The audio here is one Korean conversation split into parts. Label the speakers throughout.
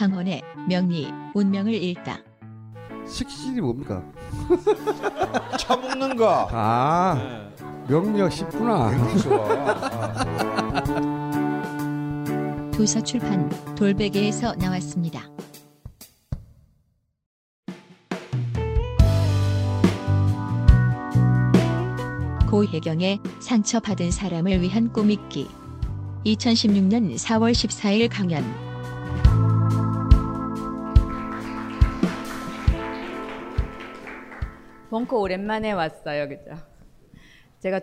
Speaker 1: 강원의 명리 운명을 읽다
Speaker 2: 식신이 뭡니까?
Speaker 3: 처먹는 거.
Speaker 2: 아 명리학 쉽구나.
Speaker 3: 굉장히 좋아. 아.
Speaker 1: 도서 출판 돌베개에서 나왔습니다. 고혜경의 상처받은 사람을 위한 꾸미기 2016년 4월 14일 강연
Speaker 4: 벙커 오랜만에 왔어요, 그죠? 제가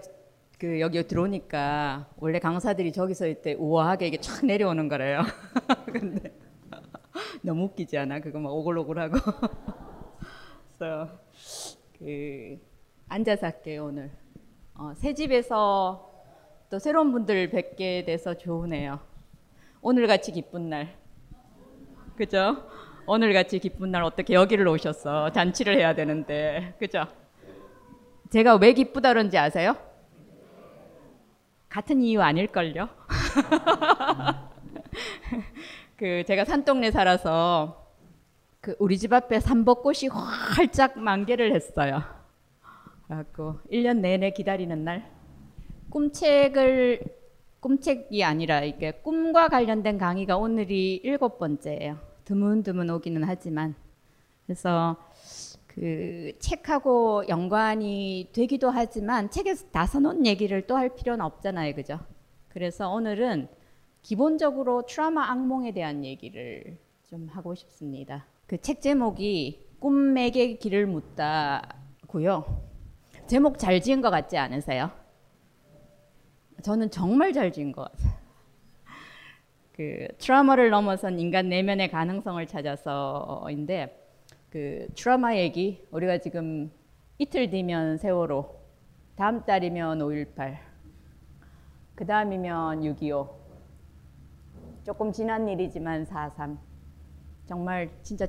Speaker 4: 그 여기 들어오니까 원래 강사들이 저기 서 있을 때 우아하게 이게 쫙 내려오는 거래요. 근데 너무 웃기지 않아? 그거 막 오글오글하고. 그래서 그 앉아서 할게요 오늘. 어, 새 집에서 또 새로운 분들 뵙게 돼서 좋으네요. 오늘 같이 기쁜 날. 그죠? 오늘 같이 기쁜 날 어떻게 여기를 오셨어? 잔치를 해야 되는데. 그죠? 제가 왜 기쁘다 그런지 아세요? 같은 이유 아닐걸요? 그 제가 산동네 살아서 그 우리 집 앞에 삼벚꽃이 활짝 만개를 했어요. 그래갖고 1년 내내 기다리는 날 꿈책을 꿈책이 아니라 이게 꿈과 관련된 강의가 오늘이 일곱 번째예요. 드문드문 오기는 하지만 그래서 그 책하고 연관이 되기도 하지만 책에서 다 써놓은 얘기를 또 할 필요는 없잖아요, 그죠? 그래서 오늘은 기본적으로 트라우마 악몽에 대한 얘기를 좀 하고 싶습니다. 그 책 제목이 꿈에게 길을 묻다고요. 제목 잘 지은 것 같지 않으세요? 저는 정말 잘 지은 것 같아요. 그 트라우마를 넘어선 인간 내면의 가능성을 찾아서인데 그 트라우마 얘기 우리가 지금 이틀 뒤면 세월호, 다음 달이면 5.18, 그 다음이면 6.25, 조금 지난 일이지만 4.3. 정말 진짜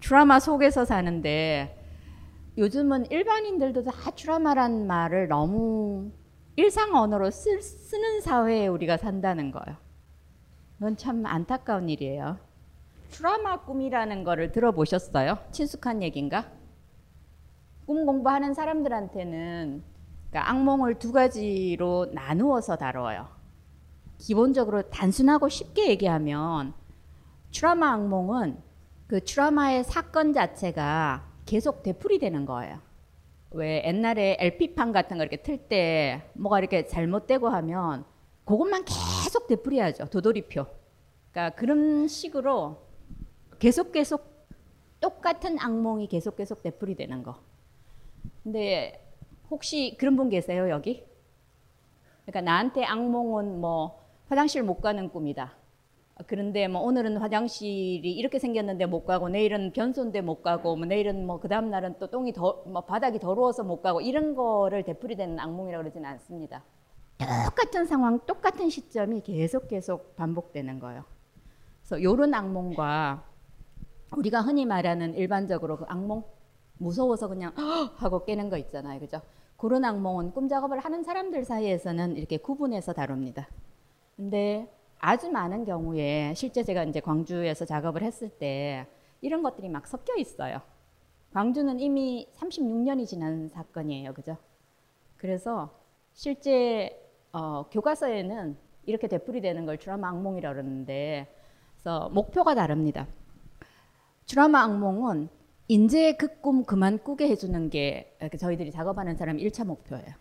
Speaker 4: 트라우마 속에서 사는데 요즘은 일반인들도 다 트라우마란 말을 너무 일상 언어로 쓰, 쓰는 사회에 우리가 산다는 거예요. 그건 참 안타까운 일이에요. 트라우마 꿈이라는 거를 들어보셨어요? 친숙한 얘기인가? 꿈 공부하는 사람들한테는 그러니까 악몽을 두 가지로 나누어서 다뤄요. 기본적으로 단순하고 쉽게 얘기하면 트라우마 악몽은 그 트라우마의 사건 자체가 계속 되풀이되는 거예요. 왜 옛날에 LP판 같은 거 이렇게 틀 때 뭐가 이렇게 잘못되고 하면 그것만 계속 되풀이하죠. 도돌이표. 그러니까 그런 식으로 계속 계속 똑같은 악몽이 계속 계속 되풀이 되는 거. 근데 혹시 그런 분 계세요 여기? 그러니까 나한테 악몽은 뭐 화장실 못 가는 꿈이다. 그런데 뭐 오늘은 화장실이 이렇게 생겼는데 못 가고 내일은 변소인데 못 가고 뭐 내일은 뭐 그 다음 날은 또 똥이 더뭐 바닥이 더러워서 못 가고 이런 거를 되풀이되는 악몽이라고 그러지는 않습니다. 똑같은 상황, 똑같은 시점이 계속 계속 반복되는 거예요. 그래서 이런 악몽과 우리가 흔히 말하는 일반적으로 그 악몽 무서워서 그냥 하고 깨는 거 있잖아요, 그죠? 그런 악몽은 꿈 작업을 하는 사람들 사이에서는 이렇게 구분해서 다룹니다. 근데 아주 많은 경우에 실제 제가 이제 광주에서 작업을 했을 때 이런 것들이 막 섞여 있어요. 광주는 이미 36년이 지난 사건이에요, 그죠? 그래서 실제 어, 교과서에는 이렇게 되풀이되는 걸 트라우마 악몽이라고 그러는데 그래서 목표가 다릅니다. 트라우마 악몽은 인제 그 꿈 그만 꾸게 해주는 게 저희들이 작업하는 사람 1차 목표예요.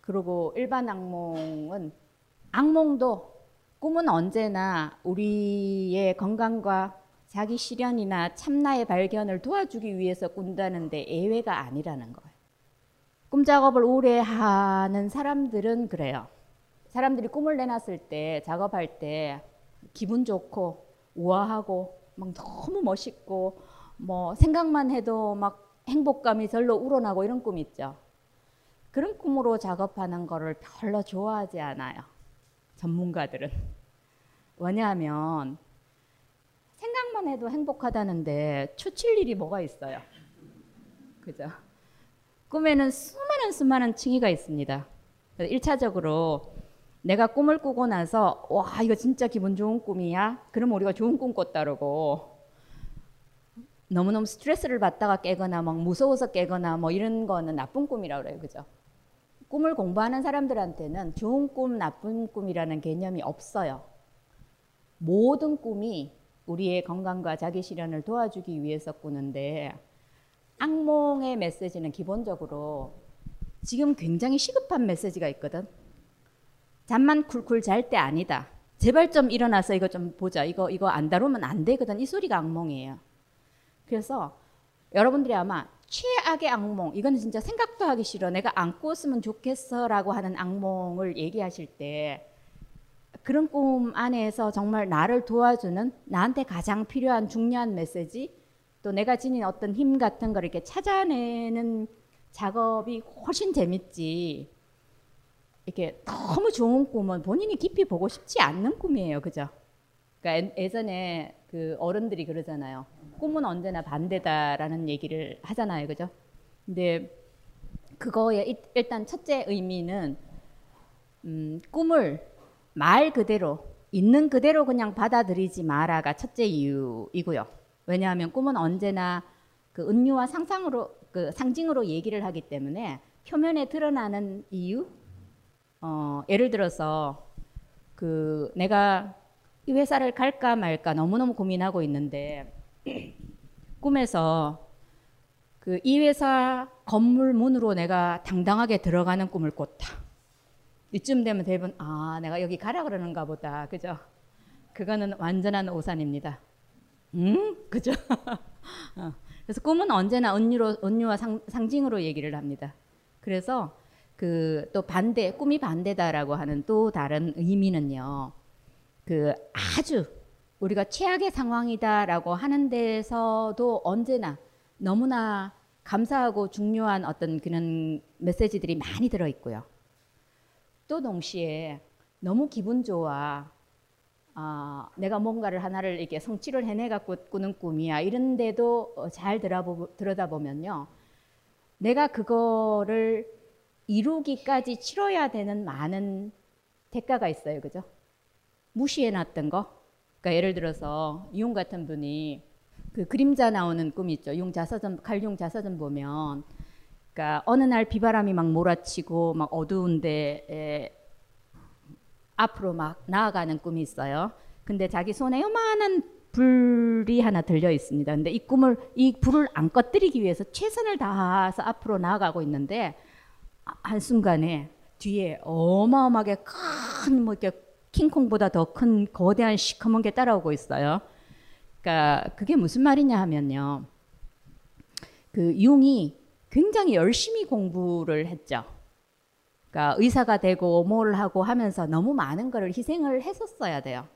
Speaker 4: 그리고 일반 악몽은 악몽도 꿈은 언제나 우리의 건강과 자기 실현이나 참나의 발견을 도와주기 위해서 꾼다는데 예외가 아니라는 거예요. 꿈 작업을 오래 하는 사람들은 그래요. 사람들이 꿈을 내놨을 때 작업할 때 기분 좋고 우아하고 막 너무 멋있고 뭐 생각만 해도 막 행복감이 절로 우러나고 이런 꿈 있죠. 그런 꿈으로 작업하는 거를 별로 좋아하지 않아요. 전문가들은. 왜냐하면 생각만 해도 행복하다는데 추칠 일이 뭐가 있어요. 그죠? 꿈에는 수많은 수많은 층위가 있습니다. 1차적으로 내가 꿈을 꾸고 나서 와 이거 진짜 기분 좋은 꿈이야. 그러면 우리가 좋은 꿈 꿨다 그러고 너무너무 스트레스를 받다가 깨거나 막 무서워서 깨거나 뭐 이런 거는 나쁜 꿈이라고 그래요. 그죠? 꿈을 공부하는 사람들한테는 좋은 꿈, 나쁜 꿈이라는 개념이 없어요. 모든 꿈이 우리의 건강과 자기 실현을 도와주기 위해서 꾸는데 악몽의 메시지는 기본적으로 지금 굉장히 시급한 메시지가 있거든. 잠만 쿨쿨 잘 때 아니다. 제발 좀 일어나서 이거 좀 보자. 이거 이거 안 다루면 안 되거든. 이 소리가 악몽이에요. 그래서 여러분들이 아마 최악의 악몽, 이건 진짜 생각도 하기 싫어. 내가 안 꿨으면 좋겠어라고 하는 악몽을 얘기하실 때 그런 꿈 안에서 정말 나를 도와주는 나한테 가장 필요한 중요한 메시지 또 내가 지닌 어떤 힘 같은 걸 이렇게 찾아내는 작업이 훨씬 재밌지. 이렇게 너무 좋은 꿈은 본인이 깊이 보고 싶지 않는 꿈이에요. 그죠? 그러니까 예전에 그 어른들이 그러잖아요. 꿈은 언제나 반대다라는 얘기를 하잖아요. 그죠? 근데 그거의 일단 첫째 의미는 음, 꿈을 말 그대로 있는 그대로 그냥 받아들이지 마라가 첫째 이유이고요. 왜냐하면 꿈은 언제나 그 은유와 상상으로 그 상징으로 얘기를 하기 때문에 표면에 드러나는 이유 어, 예를 들어서 그 내가 이 회사를 갈까 말까 너무너무 고민하고 있는데 꿈에서 그 이 회사 건물 문으로 내가 당당하게 들어가는 꿈을 꿨다. 이쯤 되면 대부분 아 내가 여기 가라 그러는가 보다 그죠? 그거는 완전한 오산입니다. 음 그죠? 어. 그래서 꿈은 언제나 은유로 은유와 상, 상징으로 얘기를 합니다. 그래서 그 또 반대 꿈이 반대다라고 하는 또 다른 의미는요. 그 아주 우리가 최악의 상황이다라고 하는 데서도 언제나 너무나 감사하고 중요한 어떤 그런 메시지들이 많이 들어 있고요. 또 동시에 너무 기분 좋아. 아, 내가 뭔가를 하나를 이렇게 성취를 해내갖고 꾸는 꿈이야. 이런데도 어, 잘 들여다보면요. 내가 그거를 이루기까지 치러야 되는 많은 대가가 있어요. 그죠? 무시해 놨던 거. 그러니까 예를 들어서 융 같은 분이 그 그림자 나오는 꿈 있죠. 융 자서전, 갈융 자서전 보면 그러니까 어느 날 비바람이 막 몰아치고 막 어두운데 에, 앞으로 막 나아가는 꿈이 있어요. 근데 자기 손에 요만한 불이 하나 들려 있습니다. 근데 이 꿈을 이 불을 안 꺼뜨리기 위해서 최선을 다해서 앞으로 나아가고 있는데 한 순간에 뒤에 어마어마하게 큰 뭐 이렇게 킹콩보다 더 큰 거대한 시커먼 게 따라오고 있어요. 그러니까 그게 무슨 말이냐 하면요. 그 융이 굉장히 열심히 공부를 했죠. 그러니까 의사가 되고 뭘 하고 하면서 너무 많은 거를 희생을 했었어야 돼요.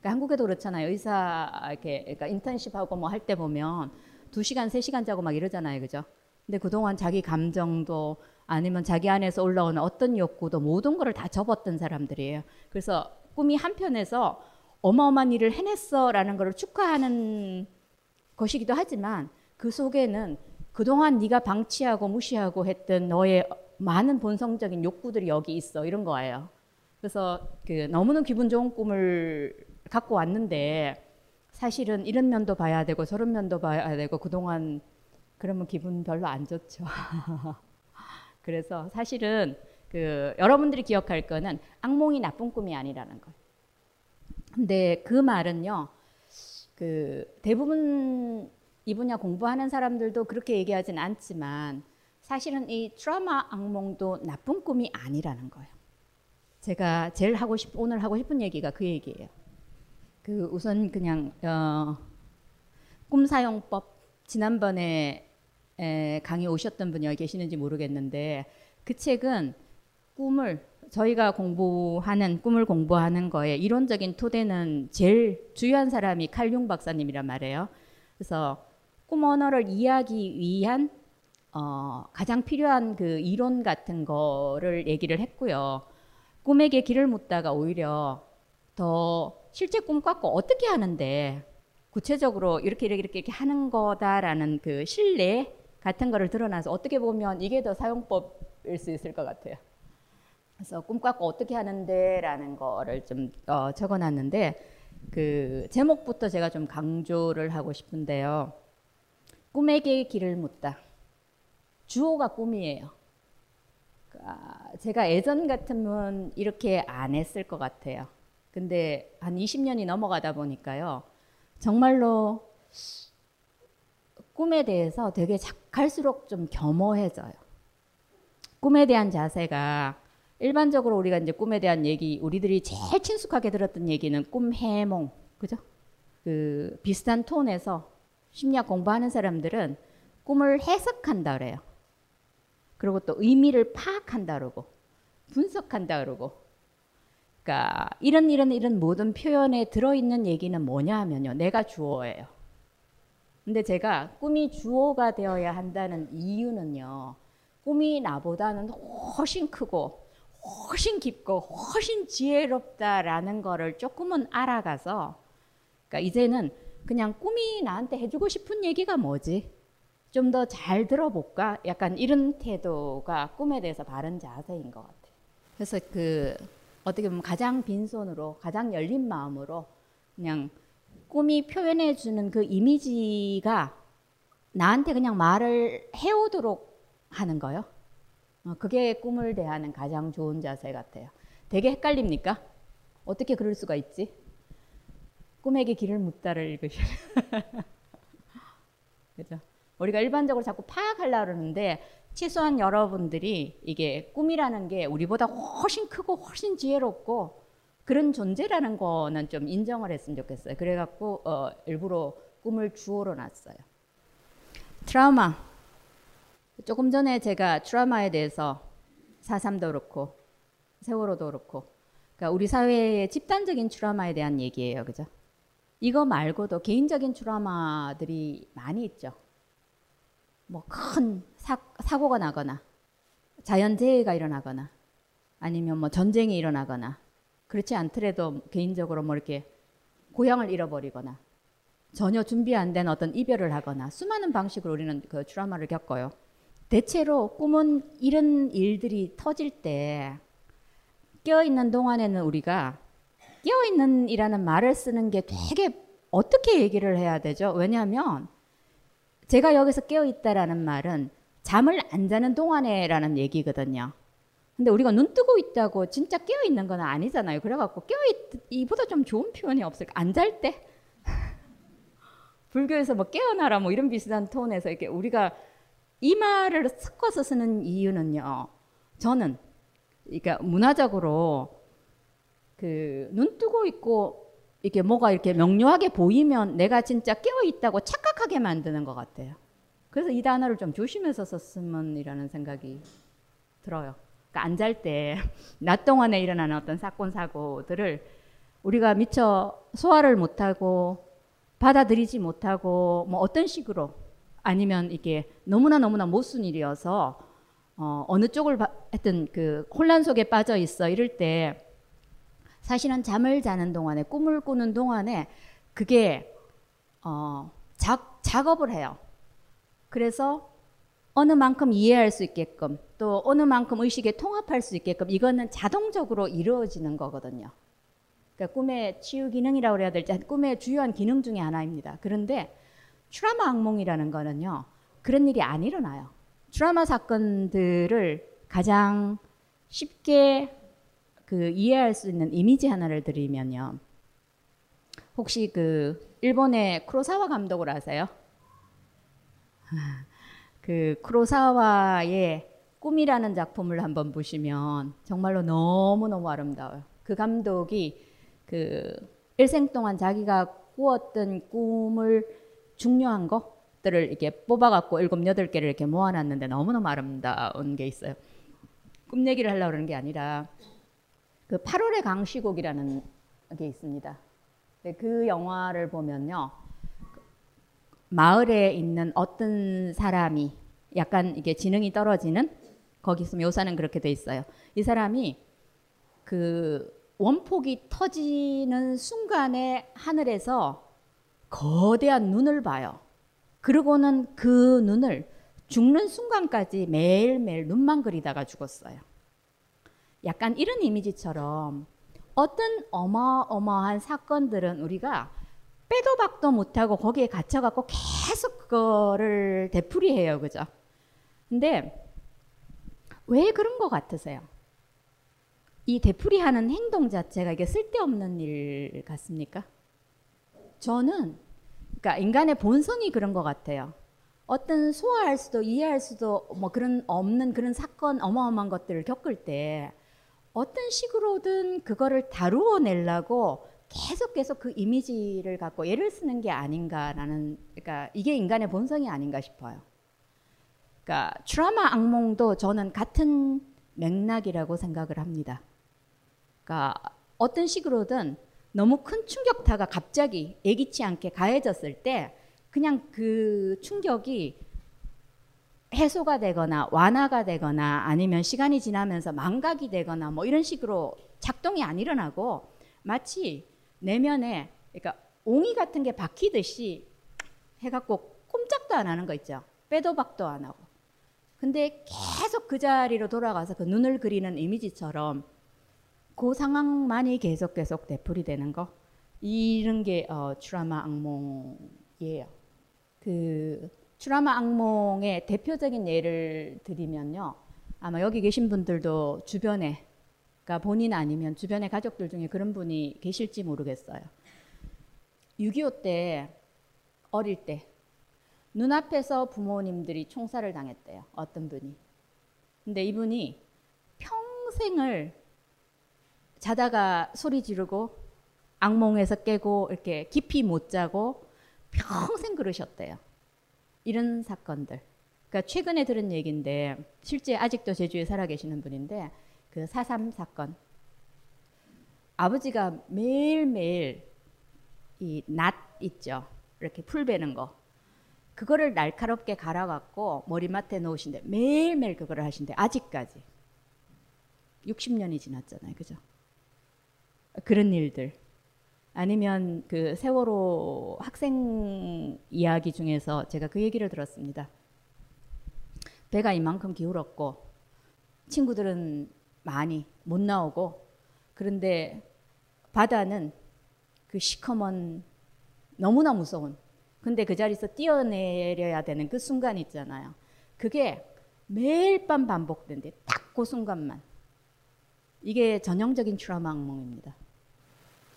Speaker 4: 그러니까 한국에도 그렇잖아요. 의사 이렇게 그러니까 인턴십하고 뭐 할 때 보면 두 시간, 세 시간 자고 막 이러잖아요, 그죠? 근데 그동안 자기 감정도 아니면 자기 안에서 올라오는 어떤 욕구도 모든 거를 다 접었던 사람들이에요. 그래서 꿈이 한편에서 어마어마한 일을 해냈어라는 것을 축하하는 것이기도 하지만 그 속에는 그동안 네가 방치하고 무시하고 했던 너의 많은 본성적인 욕구들이 여기 있어 이런 거예요. 그래서 그 너무나 기분 좋은 꿈을 갖고 왔는데 사실은 이런 면도 봐야 되고 저런 면도 봐야 되고 그동안 그러면 기분 별로 안 좋죠. 그래서 사실은 그 여러분들이 기억할 거는 악몽이 나쁜 꿈이 아니라는 거. 근데 그 말은요. 그 대부분 이 분야 공부하는 사람들도 그렇게 얘기하진 않지만 사실은 이 트라우마 악몽도 나쁜 꿈이 아니라는 거예요. 제가 제일 하고 싶 오늘 하고 싶은 얘기가 그 얘기예요. 그 우선 그냥 어, 꿈 사용법 지난번에 에, 강의 오셨던 분이 계시는지 모르겠는데 그 책은 꿈을 저희가 공부하는 꿈을 공부하는 거에 이론적인 토대는 제일 주요한 사람이 칼융 박사님이란 말이에요. 그래서 꿈 언어를 이해하기 위한 어, 가장 필요한 그 이론 같은 거를 얘기를 했고요. 꿈에게 길을 묻다가 오히려 더 실제 꿈 꿨고 어떻게 하는데 구체적으로 이렇게 이렇게 이렇게, 하는 거다라는 그 신뢰 같은 거를 드러나서 어떻게 보면 이게 더 사용법일 수 있을 것 같아요. 그래서 꿈 꿨고 어떻게 하는데라는 거를 좀 어, 적어놨는데 그 제목부터 제가 좀 강조를 하고 싶은데요. 꿈에게 길을 묻다. 주어가 꿈이에요. 아, 제가 예전 같으면 이렇게 안 했을 것 같아요. 근데 한 20년이 넘어가다 보니까요. 정말로 꿈에 대해서 되게 갈수록 좀 겸허해져요. 꿈에 대한 자세가 일반적으로 우리가 이제 꿈에 대한 얘기, 우리들이 제일 친숙하게 들었던 얘기는 꿈 해몽, 그죠? 그 비슷한 톤에서 심리학 공부하는 사람들은 꿈을 해석한다 그래요. 그리고 또 의미를 파악한다 그러고 분석한다 그러고 그러니까 이런 이런 이런 모든 표현에 들어 있는 얘기는 뭐냐 하면요. 내가 주어예요. 근데 제가 꿈이 주어가 되어야 한다는 이유는요. 꿈이 나보다는 훨씬 크고 훨씬 깊고 훨씬 지혜롭다라는 거를 조금은 알아가서 그러니까 이제는 그냥 꿈이 나한테 해주고 싶은 얘기가 뭐지? 좀 더 잘 들어볼까? 약간 이런 태도가 꿈에 대해서 바른 자세인 것 같아요. 그래서 그 어떻게 보면 가장 빈손으로 가장 열린 마음으로 그냥 꿈이 표현해 주는 그 이미지가 나한테 그냥 말을 해오도록 하는 거요. 어, 그게 꿈을 대하는 가장 좋은 자세 같아요. 되게 헷갈립니까? 어떻게 그럴 수가 있지? 꿈에게 길을 묻다를 읽으시는. 그죠? 우리가 일반적으로 자꾸 파악하려고 그러는데 최소한 여러분들이 이게 꿈이라는 게 우리보다 훨씬 크고 훨씬 지혜롭고 그런 존재라는 거는 좀 인정을 했으면 좋겠어요. 그래갖고 어, 일부러 꿈을 주어로 놨어요. 트라우마. 조금 전에 제가 트라우마에 대해서 사삼도 그렇고 세월호도 그렇고 그러니까 우리 사회의 집단적인 트라우마에 대한 얘기예요. 그죠? 이거 말고도 개인적인 트라우마들이 많이 있죠. 뭐 큰 사고가 나거나 자연재해가 일어나거나 아니면 뭐 전쟁이 일어나거나 그렇지 않더라도 개인적으로 뭐 이렇게 고향을 잃어버리거나 전혀 준비 안 된 어떤 이별을 하거나 수많은 방식으로 우리는 그 트라우마를 겪어요. 대체로 꿈은 이런 일들이 터질 때 깨어있는 동안에는 우리가 깨어있는 이라는 말을 쓰는 게 되게 어떻게 얘기를 해야 되죠? 왜냐하면 제가 여기서 깨어있다라는 말은 잠을 안 자는 동안에라는 얘기거든요. 근데 우리가 눈 뜨고 있다고 진짜 깨어 있는 건 아니잖아요. 그래갖고 깨어 있 이보다 좀 좋은 표현이 없을까? 안 잘 때? 불교에서 뭐 깨어나라 뭐 이런 비슷한 톤에서 이렇게 우리가 이 말을 섞어서 쓰는 이유는요. 저는 그러니까 문화적으로 그 눈 뜨고 있고 이렇게 뭐가 이렇게 명료하게 보이면 내가 진짜 깨어 있다고 착각하게 만드는 것 같아요. 그래서 이 단어를 좀 조심해서 썼으면이라는 생각이 들어요. 그러니까 안잘 때 낮 동안에 일어나는 어떤 사건 사고들을 우리가 미처 소화를 못하고 받아들이지 못하고 뭐 어떤 식으로 아니면 이게 너무나 너무나 못쓴 일이어서 어, 어느 쪽을 했든 그 혼란 속에 빠져 있어 이럴 때 사실은 잠을 자는 동안에 꿈을 꾸는 동안에 그게 어, 작, 작업을 해요. 그래서 어느 만큼 이해할 수 있게끔 또 어느 만큼 의식에 통합할 수 있게끔 이거는 자동적으로 이루어지는 거거든요. 그러니까 꿈의 치유 기능이라고 해야 될지 꿈의 주요한 기능 중의 하나입니다. 그런데 트라마 악몽이라는 거는요. 그런 일이 안 일어나요. 트라마 사건들을 가장 쉽게 그 이해할 수 있는 이미지 하나를 드리면요. 혹시 그 일본의 크로사와 감독을 아세요? 그 크로사와의 꿈이라는 작품을 한번 보시면 정말로 너무너무 아름다워요. 그 감독이 그 일생 동안 자기가 꾸었던 꿈을 중요한 것들을 이렇게 뽑아갖고 일곱 여덟 개를 이렇게 모아놨는데 너무너무 아름다운 게 있어요. 꿈 얘기를 하려고 그러는 게 아니라 그 8월의 강시곡이라는 게 있습니다. 그 영화를 보면요. 마을에 있는 어떤 사람이 약간 이게 지능이 떨어지는 거기서 묘사는 그렇게 돼 있어요. 이 사람이 그 원폭이 터지는 순간에 하늘에서 거대한 눈을 봐요. 그러고는 그 눈을 죽는 순간까지 매일매일 눈만 그리다가 죽었어요. 약간 이런 이미지처럼 어떤 어마어마한 사건들은 우리가 빼도 박도 못하고 거기에 갇혀갖고 계속 그거를 되풀이해요. 그죠? 근데 왜 그런 것 같으세요? 이 되풀이하는 행동 자체가 이게 쓸데없는 일 같습니까? 저는 그러니까 인간의 본성이 그런 것 같아요. 어떤 소화할 수도 이해할 수도 뭐 그런 없는 그런 사건 어마어마한 것들을 겪을 때 어떤 식으로든 그거를 다루어 내려고 계속 계속 그 이미지를 갖고 예를 쓰는 게 아닌가라는 그러니까 이게 인간의 본성이 아닌가 싶어요. 그러니까 트라마 악몽도 저는 같은 맥락이라고 생각을 합니다. 그러니까 어떤 식으로든 너무 큰 충격타가 갑자기 예기치 않게 가해졌을 때 그냥 그 충격이 해소가 되거나 완화가 되거나 아니면 시간이 지나면서 망각이 되거나 뭐 이런 식으로 작동이 안 일어나고 마치 내면에 그러니까 옹이 같은 게 박히듯이 해갖고 꼼짝도 안 하는 거 있죠. 빼도 박도 안 하고. 근데 계속 그 자리로 돌아가서 그 눈을 그리는 이미지처럼 그 상황만이 계속 계속 되풀이되는 거 이런 게 어, 트라마 악몽이에요. 그 트라마 악몽의 대표적인 예를 드리면요. 아마 여기 계신 분들도 주변에 그러니까 본인 아니면 주변의 가족들 중에 그런 분이 계실지 모르겠어요. 6.25 때 어릴 때 눈앞에서 부모님들이 총살을 당했대요. 어떤 분이. 근데 이분이 평생을 자다가 소리 지르고 악몽에서 깨고 이렇게 깊이 못 자고 평생 그러셨대요. 이런 사건들. 그러니까 최근에 들은 얘기인데 실제 아직도 제주에 살아 계시는 분인데 그4.3 사건. 아버지가 매일매일 이 낫 있죠. 이렇게 풀 베는 거. 그거를 날카롭게 갈아갖고 머리맡에 놓으신데 매일매일 그거를 하신대. 아직까지. 60년이 지났잖아요. 그죠? 그런 일들. 아니면 그 세월호 학생 이야기 중에서 제가 그 얘기를 들었습니다. 배가 이만큼 기울었고 친구들은 많이 못 나오고 그런데 바다는 그 시커먼 너무나 무서운 근데 그 자리에서 뛰어내려야 되는 그 순간 있잖아요. 그게 매일 밤 반복된대. 딱 그 순간만. 이게 전형적인 트라우마 악몽입니다.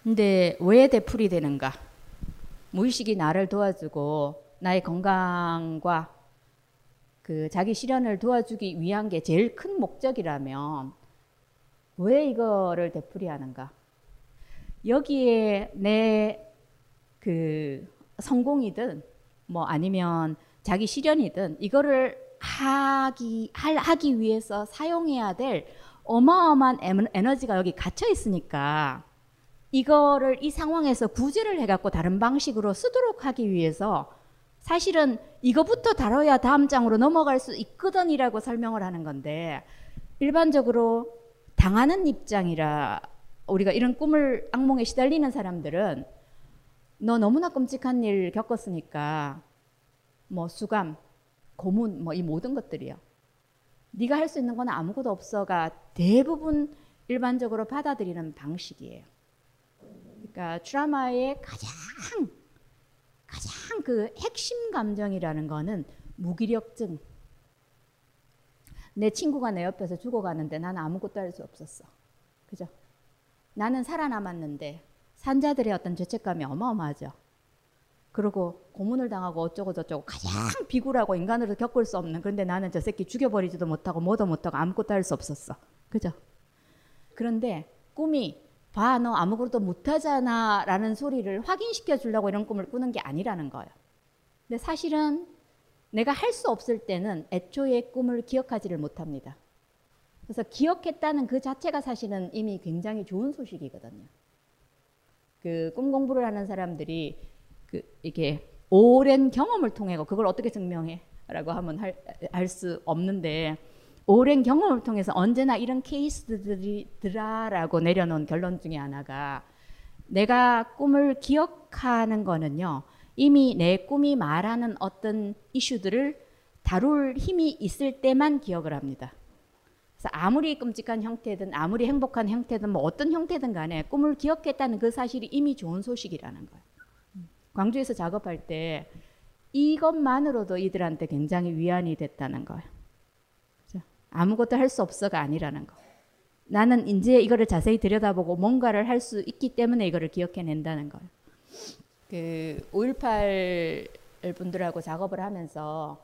Speaker 4: 근데 왜 되풀이 되는가? 무의식이 나를 도와주고 나의 건강과 그 자기 실현을 도와주기 위한 게 제일 큰 목적이라면 왜 이거를 되풀이하는가? 여기에 내 그 성공이든 뭐 아니면 자기 실현이든 이거를 하기 할 하기 위해서 사용해야 될 어마어마한 에너지가 여기 갇혀 있으니까 이거를 이 상황에서 구제를 해갖고 다른 방식으로 쓰도록 하기 위해서 사실은 이거부터 다뤄야 다음 장으로 넘어갈 수 있거든이라고 설명을 하는 건데 일반적으로 당하는 입장이라 우리가 이런 꿈을 악몽에 시달리는 사람들은 너 너무나 끔찍한 일 겪었으니까 뭐 수감, 고문 뭐 이 모든 것들이요. 네가 할 수 있는 건 아무것도 없어가 대부분 일반적으로 받아들이는 방식이에요. 그러니까 드라마의 가장 가장 그 핵심 감정이라는 거는 무기력증, 내 친구가 내 옆에서 죽어가는데 나는 아무것도 할 수 없었어. 그죠? 나는 살아남았는데 산자들의 어떤 죄책감이 어마어마하죠. 그리고 고문을 당하고 어쩌고 저쩌고 가장 비굴하고 인간으로 겪을 수 없는 그런데 나는 저 새끼 죽여버리지도 못하고 뭐도 못하고 아무것도 할 수 없었어. 그죠? 그런데 꿈이 봐, 너 아무것도 못하잖아 라는 소리를 확인시켜 주려고 이런 꿈을 꾸는 게 아니라는 거예요. 근데 사실은 내가 할 수 없을 때는 애초에 꿈을 기억하지를 못합니다. 그래서 기억했다는 그 자체가 사실은 이미 굉장히 좋은 소식이거든요. 그 꿈 공부를 하는 사람들이 그 이게 오랜 경험을 통해 그걸 어떻게 증명해?라고 하면 할 수 없는데 오랜 경험을 통해서 언제나 이런 케이스들이더라라고 내려놓은 결론 중에 하나가 내가 꿈을 기억하는 거는요. 이미 내 꿈이 말하는 어떤 이슈들을 다룰 힘이 있을 때만 기억을 합니다. 그래서 아무리 끔찍한 형태든 아무리 행복한 형태든 뭐 어떤 형태든 간에 꿈을 기억했다는 그 사실이 이미 좋은 소식이라는 거예요. 광주에서 작업할 때 이것만으로도 이들한테 굉장히 위안이 됐다는 거예요. 아무것도 할 수 없어가 아니라는 거. 나는 이제 이거를 자세히 들여다보고 뭔가를 할 수 있기 때문에 이거를 기억해낸다는 거예요. 그5.18 분들하고 작업을 하면서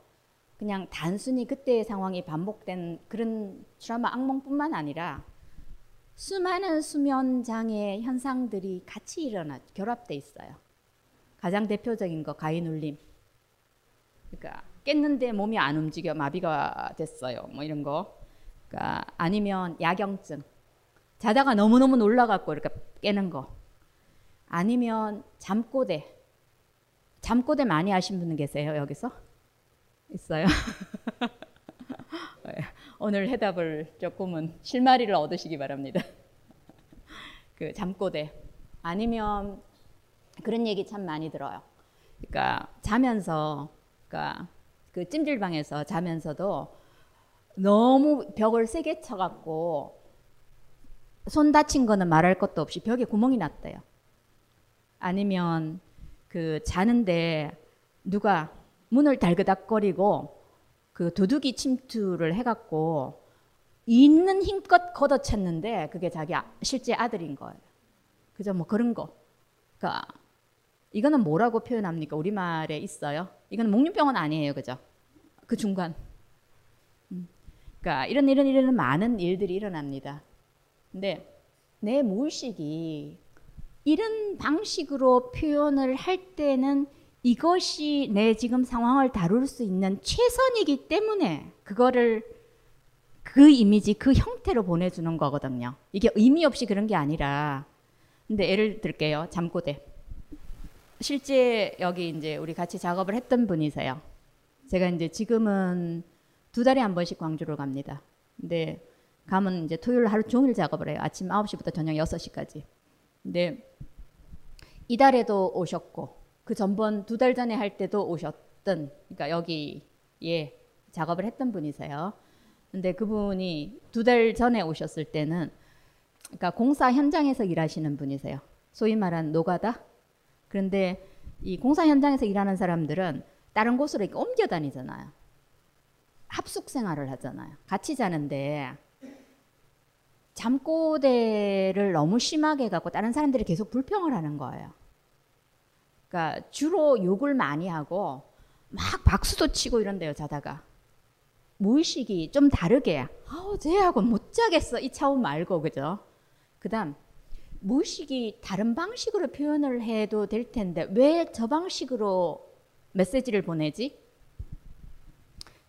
Speaker 4: 그냥 단순히 그때의 상황이 반복된 그런 트라우마 악몽뿐만 아니라 수많은 수면 장애 현상들이 같이 일어나 결합돼 있어요. 가장 대표적인 거 가위 눌림. 그러니까 깼는데 몸이 안 움직여 마비가 됐어요. 뭐 이런 거. 그러니까 아니면 야경증. 자다가 너무너무 놀라갖고 이렇게 깨는 거. 아니면 잠꼬대. 잠꼬대 많이 하신 분 계세요, 여기서? 있어요? 네, 오늘 해답을 조금은 실마리를 얻으시기 바랍니다. 그 잠꼬대. 아니면 그런 얘기 참 많이 들어요. 그러니까 자면서, 그러니까 그 찜질방에서 자면서도 너무 벽을 세게 쳐갖고 손 다친 거는 말할 것도 없이 벽에 구멍이 났대요. 아니면 그 자는데 누가 문을 달그닥거리고 그 도둑이 침투를 해갖고 있는 힘껏 걷어챘는데 그게 자기 아, 실제 아들인 거예요. 그죠? 뭐 그런 거. 그러니까 이거는 뭐라고 표현합니까? 우리말에 있어요. 이거는 목련병은 아니에요. 그죠? 그 중간. 음. 그러니까 이런 이런 이런 많은 일들이 일어납니다. 근데 내 무의식이 이런 방식으로 표현을 할 때는 이것이 내 지금 상황을 다룰 수 있는 최선이기 때문에 그거를 그 이미지, 그 형태로 보내주는 거거든요. 이게 의미 없이 그런 게 아니라. 근데 예를 들게요. 잠꼬대. 실제 여기 이제 우리 같이 작업을 했던 분이세요. 제가 이제 지금은 두 달에 한 번씩 광주로 갑니다. 근데 가면 이제 토요일 하루 종일 작업을 해요. 아침 9시부터 저녁 6시까지. 근데 이달에도 오셨고 그 전번 두 달 전에 할 때도 오셨던 그러니까 여기에 작업을 했던 분이세요. 근데 그분이 두 달 전에 오셨을 때는 그러니까 공사 현장에서 일하시는 분이세요. 소위 말하는 노가다. 그런데 이 공사 현장에서 일하는 사람들은 다른 곳으로 이렇게 옮겨 다니잖아요. 합숙 생활을 하잖아요. 같이 자는데 잠꼬대를 너무 심하게 갖고 다른 사람들이 계속 불평을 하는 거예요. 그러니까 주로 욕을 많이 하고 막 박수도 치고 이런데요, 자다가. 무의식이 좀 다르게, 아우, 쟤하고 못 자겠어. 이 차원 말고, 그죠? 그 다음, 무의식이 다른 방식으로 표현을 해도 될 텐데, 왜 저 방식으로 메시지를 보내지?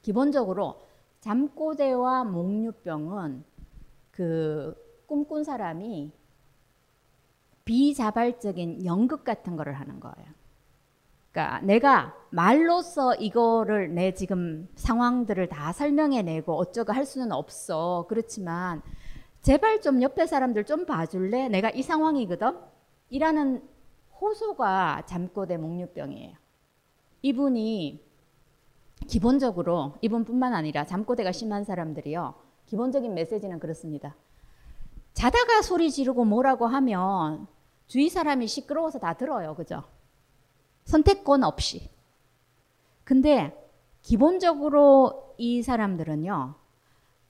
Speaker 4: 기본적으로 잠꼬대와 목류병은 그 꿈꾼 사람이 비자발적인 연극 같은 거를 하는 거예요. 그러니까 내가 말로써 이거를 내 지금 상황들을 다 설명해내고 어쩌고 할 수는 없어. 그렇지만 제발 좀 옆에 사람들 좀 봐줄래? 내가 이 상황이거든? 이라는 호소가 잠꼬대 목류병이에요. 이분이 기본적으로 이분뿐만 아니라 잠꼬대가 심한 사람들이요. 기본적인 메시지는 그렇습니다. 자다가 소리 지르고 뭐라고 하면 주위 사람이 시끄러워서 다 들어요. 그죠? 선택권 없이. 근데 기본적으로 이 사람들은요.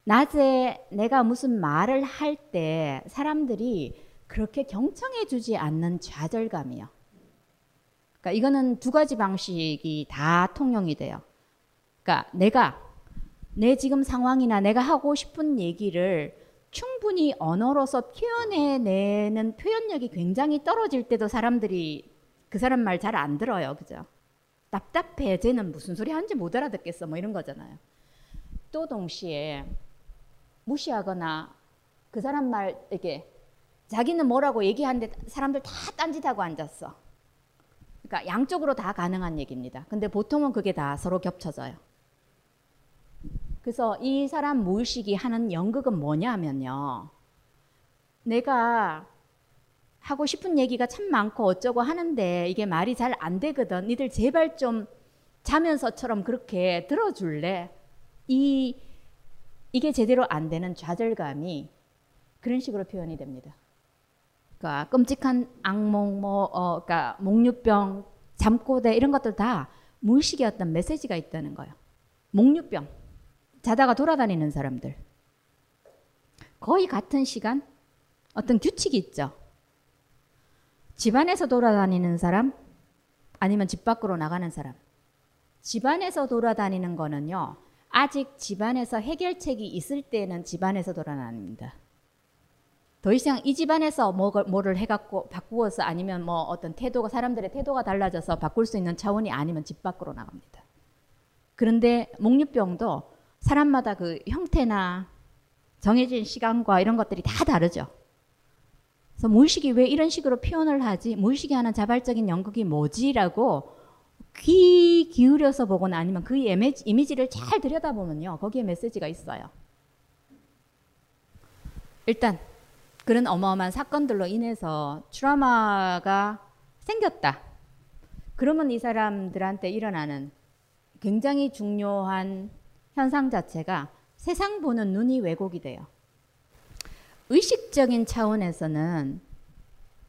Speaker 4: 낮에 내가 무슨 말을 할 때 사람들이 그렇게 경청해 주지 않는 좌절감이요. 그러니까 이거는 두 가지 방식이 다 통용이 돼요. 그러니까 내가 내 지금 상황이나 내가 하고 싶은 얘기를 충분히 언어로서 표현해내는 표현력이 굉장히 떨어질 때도 사람들이 그 사람 말 잘 안 들어요. 그죠? 답답해. 쟤는 무슨 소리 하는지 못 알아듣겠어. 뭐 이런 거잖아요. 또 동시에 무시하거나 그 사람 말 이렇게 자기는 뭐라고 얘기하는데 사람들 다 딴짓하고 앉았어. 그러니까 양쪽으로 다 가능한 얘기입니다. 근데 보통은 그게 다 서로 겹쳐져요. 그래서 이 사람 무의식이 하는 연극은 뭐냐면요. 내가 하고 싶은 얘기가 참 많고 어쩌고 하는데 이게 말이 잘 안 되거든. 니들 제발 좀 자면서처럼 그렇게 들어줄래? 이 이게 제대로 안 되는 좌절감이 그런 식으로 표현이 됩니다. 그러니까 끔찍한 악몽, 뭐, 어, 그러니까 목류병, 잠꼬대 이런 것들 다 무의식의 어떤 메시지가 있다는 거예요. 목류병, 자다가 돌아다니는 사람들. 거의 같은 시간 어떤 규칙이 있죠. 집안에서 돌아다니는 사람 아니면 집 밖으로 나가는 사람. 집안에서 돌아다니는 거는요. 아직 집안에서 해결책이 있을 때는 집안에서 돌아다닙니다. 더 이상 이 집안에서 뭐를 해갖고 바꾸어서 아니면 뭐 어떤 태도가 사람들의 태도가 달라져서 바꿀 수 있는 차원이 아니면 집 밖으로 나갑니다. 그런데 목류병도 사람마다 그 형태나 정해진 시간과 이런 것들이 다 다르죠. 그래서 무의식이 왜 이런 식으로 표현을 하지? 무의식이 하는 자발적인 연극이 뭐지라고 귀 기울여서 보거나 아니면 그 이미지, 이미지를 잘 들여다보면요. 거기에 메시지가 있어요. 일단 그런 어마어마한 사건들로 인해서 트라마가 생겼다. 그러면 이 사람들한테 일어나는 굉장히 중요한 현상 자체가 세상 보는 눈이 왜곡이 돼요. 의식적인 차원에서는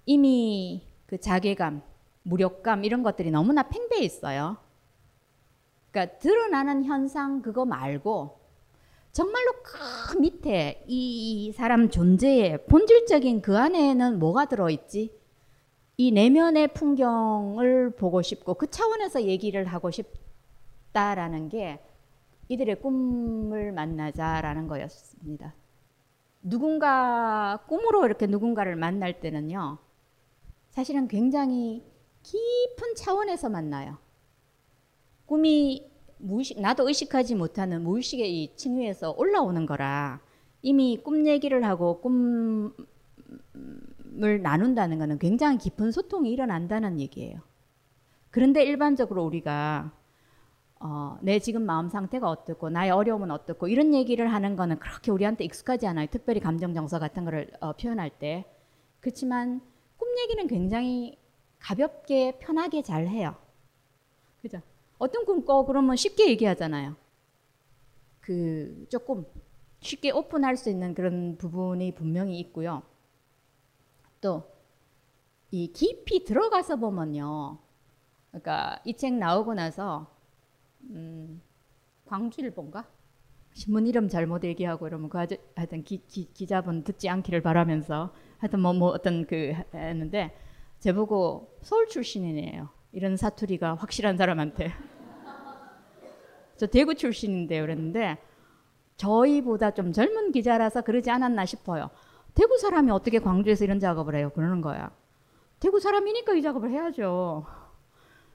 Speaker 4: 이미 그 자괴감, 무력감 이런 것들이 너무나 팽배해 있어요. 그러니까 드러나는 현상 그거 말고 정말로 그 밑에 이 사람 존재의 본질적인 그 안에는 뭐가 들어있지? 이 내면의 풍경을 보고 싶고 그 차원에서 얘기를 하고 싶다라는 게 이들의 꿈을 만나자라는 거였습니다. 누군가 꿈으로 이렇게 누군가를 만날 때는요. 사실은 굉장히 깊은 차원에서 만나요. 꿈이 무의식, 나도 의식하지 못하는 무의식의 이 층위에서 올라오는 거라 이미 꿈 얘기를 하고 꿈을 나눈다는 것은 굉장히 깊은 소통이 일어난다는 얘기예요. 그런데 일반적으로 우리가 어, 내 지금 마음 상태가 어떻고 나의 어려움은 어떻고 이런 얘기를 하는 거는 그렇게 우리한테 익숙하지 않아요. 특별히 감정 정서 같은 거를 어, 표현할 때. 그렇지만 꿈 얘기는 굉장히 가볍게 편하게 잘 해요. 그죠? 어떤 꿈 꿔? 그러면 쉽게 얘기하잖아요. 그 조금 쉽게 오픈할 수 있는 그런 부분이 분명히 있고요. 또 이 깊이 들어가서 보면요. 그러니까 이 책 나오고 나서 음, 광주일본가? 신문 이름 잘못 얘기하고 이러면 그 하여튼 기, 기, 자분 듣지 않기를 바라면서 하여튼 뭐, 뭐 어떤 그 했는데 제보고 서울 출신이네요. 이런 사투리가 확실한 사람한테. 저 대구 출신인데요. 그랬는데 저희보다 좀 젊은 기자라서 그러지 않았나 싶어요. 대구 사람이 어떻게 광주에서 이런 작업을 해요? 그러는 거야. 대구 사람이니까 이 작업을 해야죠.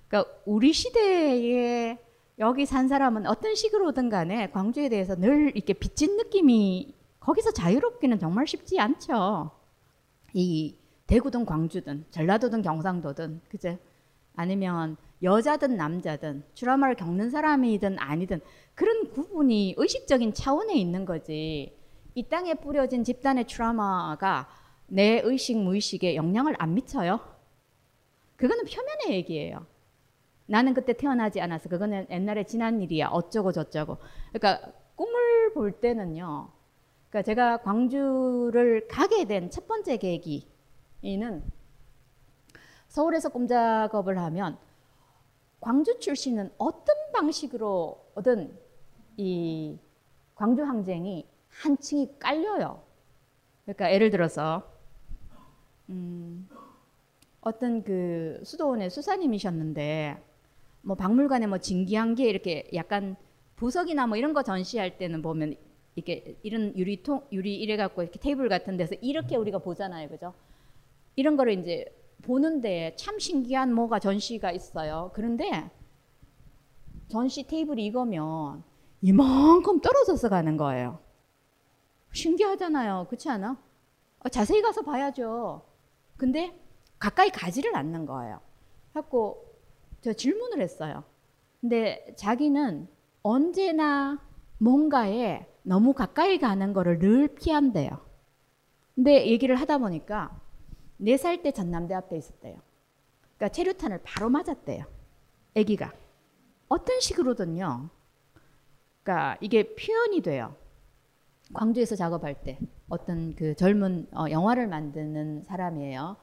Speaker 4: 그러니까 우리 시대에 여기 산 사람은 어떤 식으로든 간에 광주에 대해서 늘 이렇게 빚진 느낌이 거기서 자유롭기는 정말 쉽지 않죠. 이 대구든 광주든 전라도든 경상도든 그제 아니면 여자든 남자든 트라우마를 겪는 사람이든 아니든 그런 구분이 의식적인 차원에 있는 거지. 이 땅에 뿌려진 집단의 트라우마가 내 의식 무의식에 영향을 안 미쳐요. 그거는 표면의 얘기예요. 나는 그때 태어나지 않아서 그거는 옛날에 지난 일이야. 어쩌고 저쩌고. 그러니까 꿈을 볼 때는요. 그러니까 제가 광주를 가게 된 첫 번째 계기는 서울에서 꿈 작업을 하면 광주 출신은 어떤 방식으로든 이 광주 항쟁이 한 층이 깔려요. 그러니까 예를 들어서 음, 어떤 그 수도원의 수사님이셨는데 뭐 박물관에 뭐 진기한 게 이렇게 약간 보석이나 뭐 이런 거 전시할 때는 보면 이렇게 이런 유리통 유리 이래 갖고 이렇게 테이블 같은 데서 이렇게 우리가 보잖아요. 그죠? 이런 거를 이제 보는데 참 신기한 뭐가 전시가 있어요. 그런데 전시 테이블이 이거면 이만큼 떨어져서 가는 거예요. 신기하잖아요. 그렇지 않아? 어, 자세히 가서 봐야죠. 근데 가까이 가지를 않는 거예요. 갖고 저 질문을 했어요. 근데 자기는 언제나 뭔가에 너무 가까이 가는 거를 늘 피한대요. 근데 얘기를 하다 보니까 네살때 전남대 앞에 있었대요. 그러니까 체류탄을 바로 맞았대요. 아기가 어떤 식으로든요. 그러니까 이게 표현이 돼요. 광주에서 작업할 때 어떤 그 젊은 어, 영화를 만드는 사람이에요.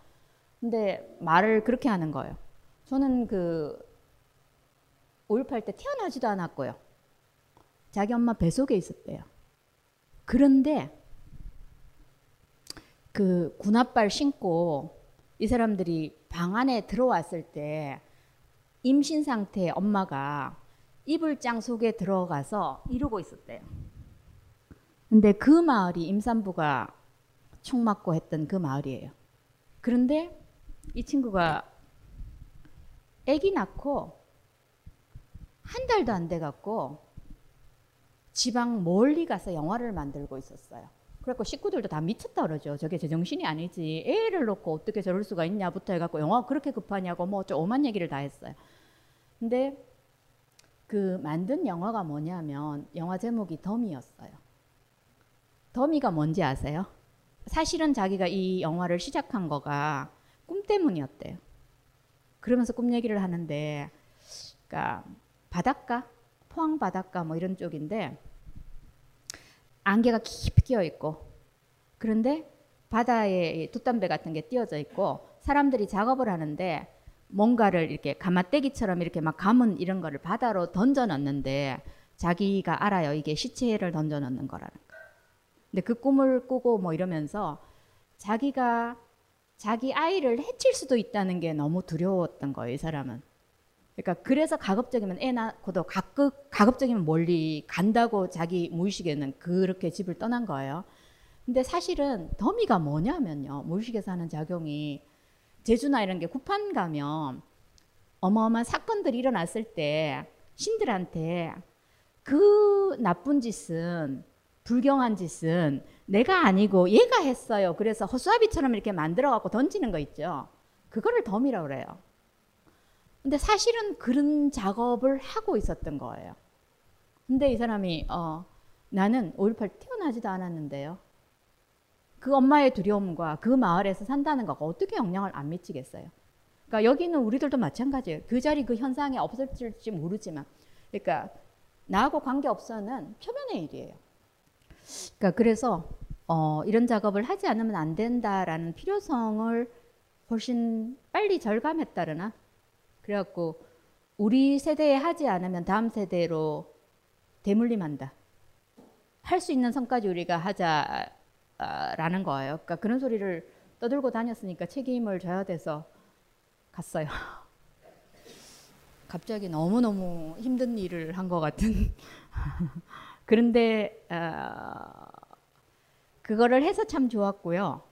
Speaker 4: 근데 말을 그렇게 하는 거예요. 저는 그 5.18 때 태어나지도 않았고요. 자기 엄마 뱃속에 있었대요. 그런데 그 군합발 신고 이 사람들이 방 안에 들어왔을 때 임신 상태의 엄마가 이불장 속에 들어가서 이러고 있었대요. 근데 그 마을이 임산부가 총 맞고 했던 그 마을이에요. 그런데 이 친구가 아기 낳고 한 달도 안 돼 갖고 지방 멀리 가서 영화를 만들고 있었어요. 그래갖고 식구들도 다 미쳤다 그러죠. 저게 제정신이 아니지. 애를 놓고 어떻게 저럴 수가 있냐부터 해갖고 영화 그렇게 급하냐고 뭐 저 오만 얘기를 다 했어요. 근데 그 만든 영화가 뭐냐면 영화 제목이 덤이었어요. 덤이가 뭔지 아세요? 사실은 자기가 이 영화를 시작한 거가 꿈 때문이었대요. 그러면서 꿈 얘기를 하는데, 그러니까 바닷가, 포항 바닷가 뭐 이런 쪽인데 안개가 깊이 끼어 있고, 그런데 바다에 돛담배 같은 게 띄어져 있고 사람들이 작업을 하는데 뭔가를 이렇게 가마떼기처럼 이렇게 막 감은 이런 거를 바다로 던져 넣는데 자기가 알아요. 이게 시체를 던져 넣는 거라는 거. 근데 그 꿈을 꾸고 뭐 이러면서 자기가 자기 아이를 해칠 수도 있다는 게 너무 두려웠던 거예요, 이 사람은. 그러니까 그래서 가급적이면 애 낳고도 가급, 가급적이면 멀리 간다고 자기 무의식에는 그렇게 집을 떠난 거예요. 근데 사실은 더미가 뭐냐면요. 무의식에서 하는 작용이 제주나 이런 게 구판 가면 어마어마한 사건들이 일어났을 때 신들한테 그 나쁜 짓은 불경한 짓은 내가 아니고 얘가 했어요. 그래서 허수아비처럼 이렇게 만들어 갖고 던지는 거 있죠. 그거를 덤이라고 그래요. 근데 사실은 그런 작업을 하고 있었던 거예요. 근데 이 사람이 어, 나는 5.18 태어나지도 않았는데요. 그 엄마의 두려움과 그 마을에서 산다는 거가 어떻게 영향을 안 미치겠어요. 그러니까 여기는 우리들도 마찬가지예요. 그 자리 그 현상이 없어질지 모르지만, 그러니까 나하고 관계 없어는 표면의 일이에요. 그러니까 그래서 어, 이런 작업을 하지 않으면 안 된다라는 필요성을 훨씬 빨리 절감했다르나. 그래갖고 우리 세대에 하지 않으면 다음 세대로 대물림한다. 할 수 있는 선까지 우리가 하자. 라는 거예요. 그러니까 그런 소리를 떠들고 다녔으니까 책임을 져야 돼서 갔어요. 갑자기 너무너무 힘든 일을 한 것 같은. 그런데 어, 그거를 해서 참 좋았고요.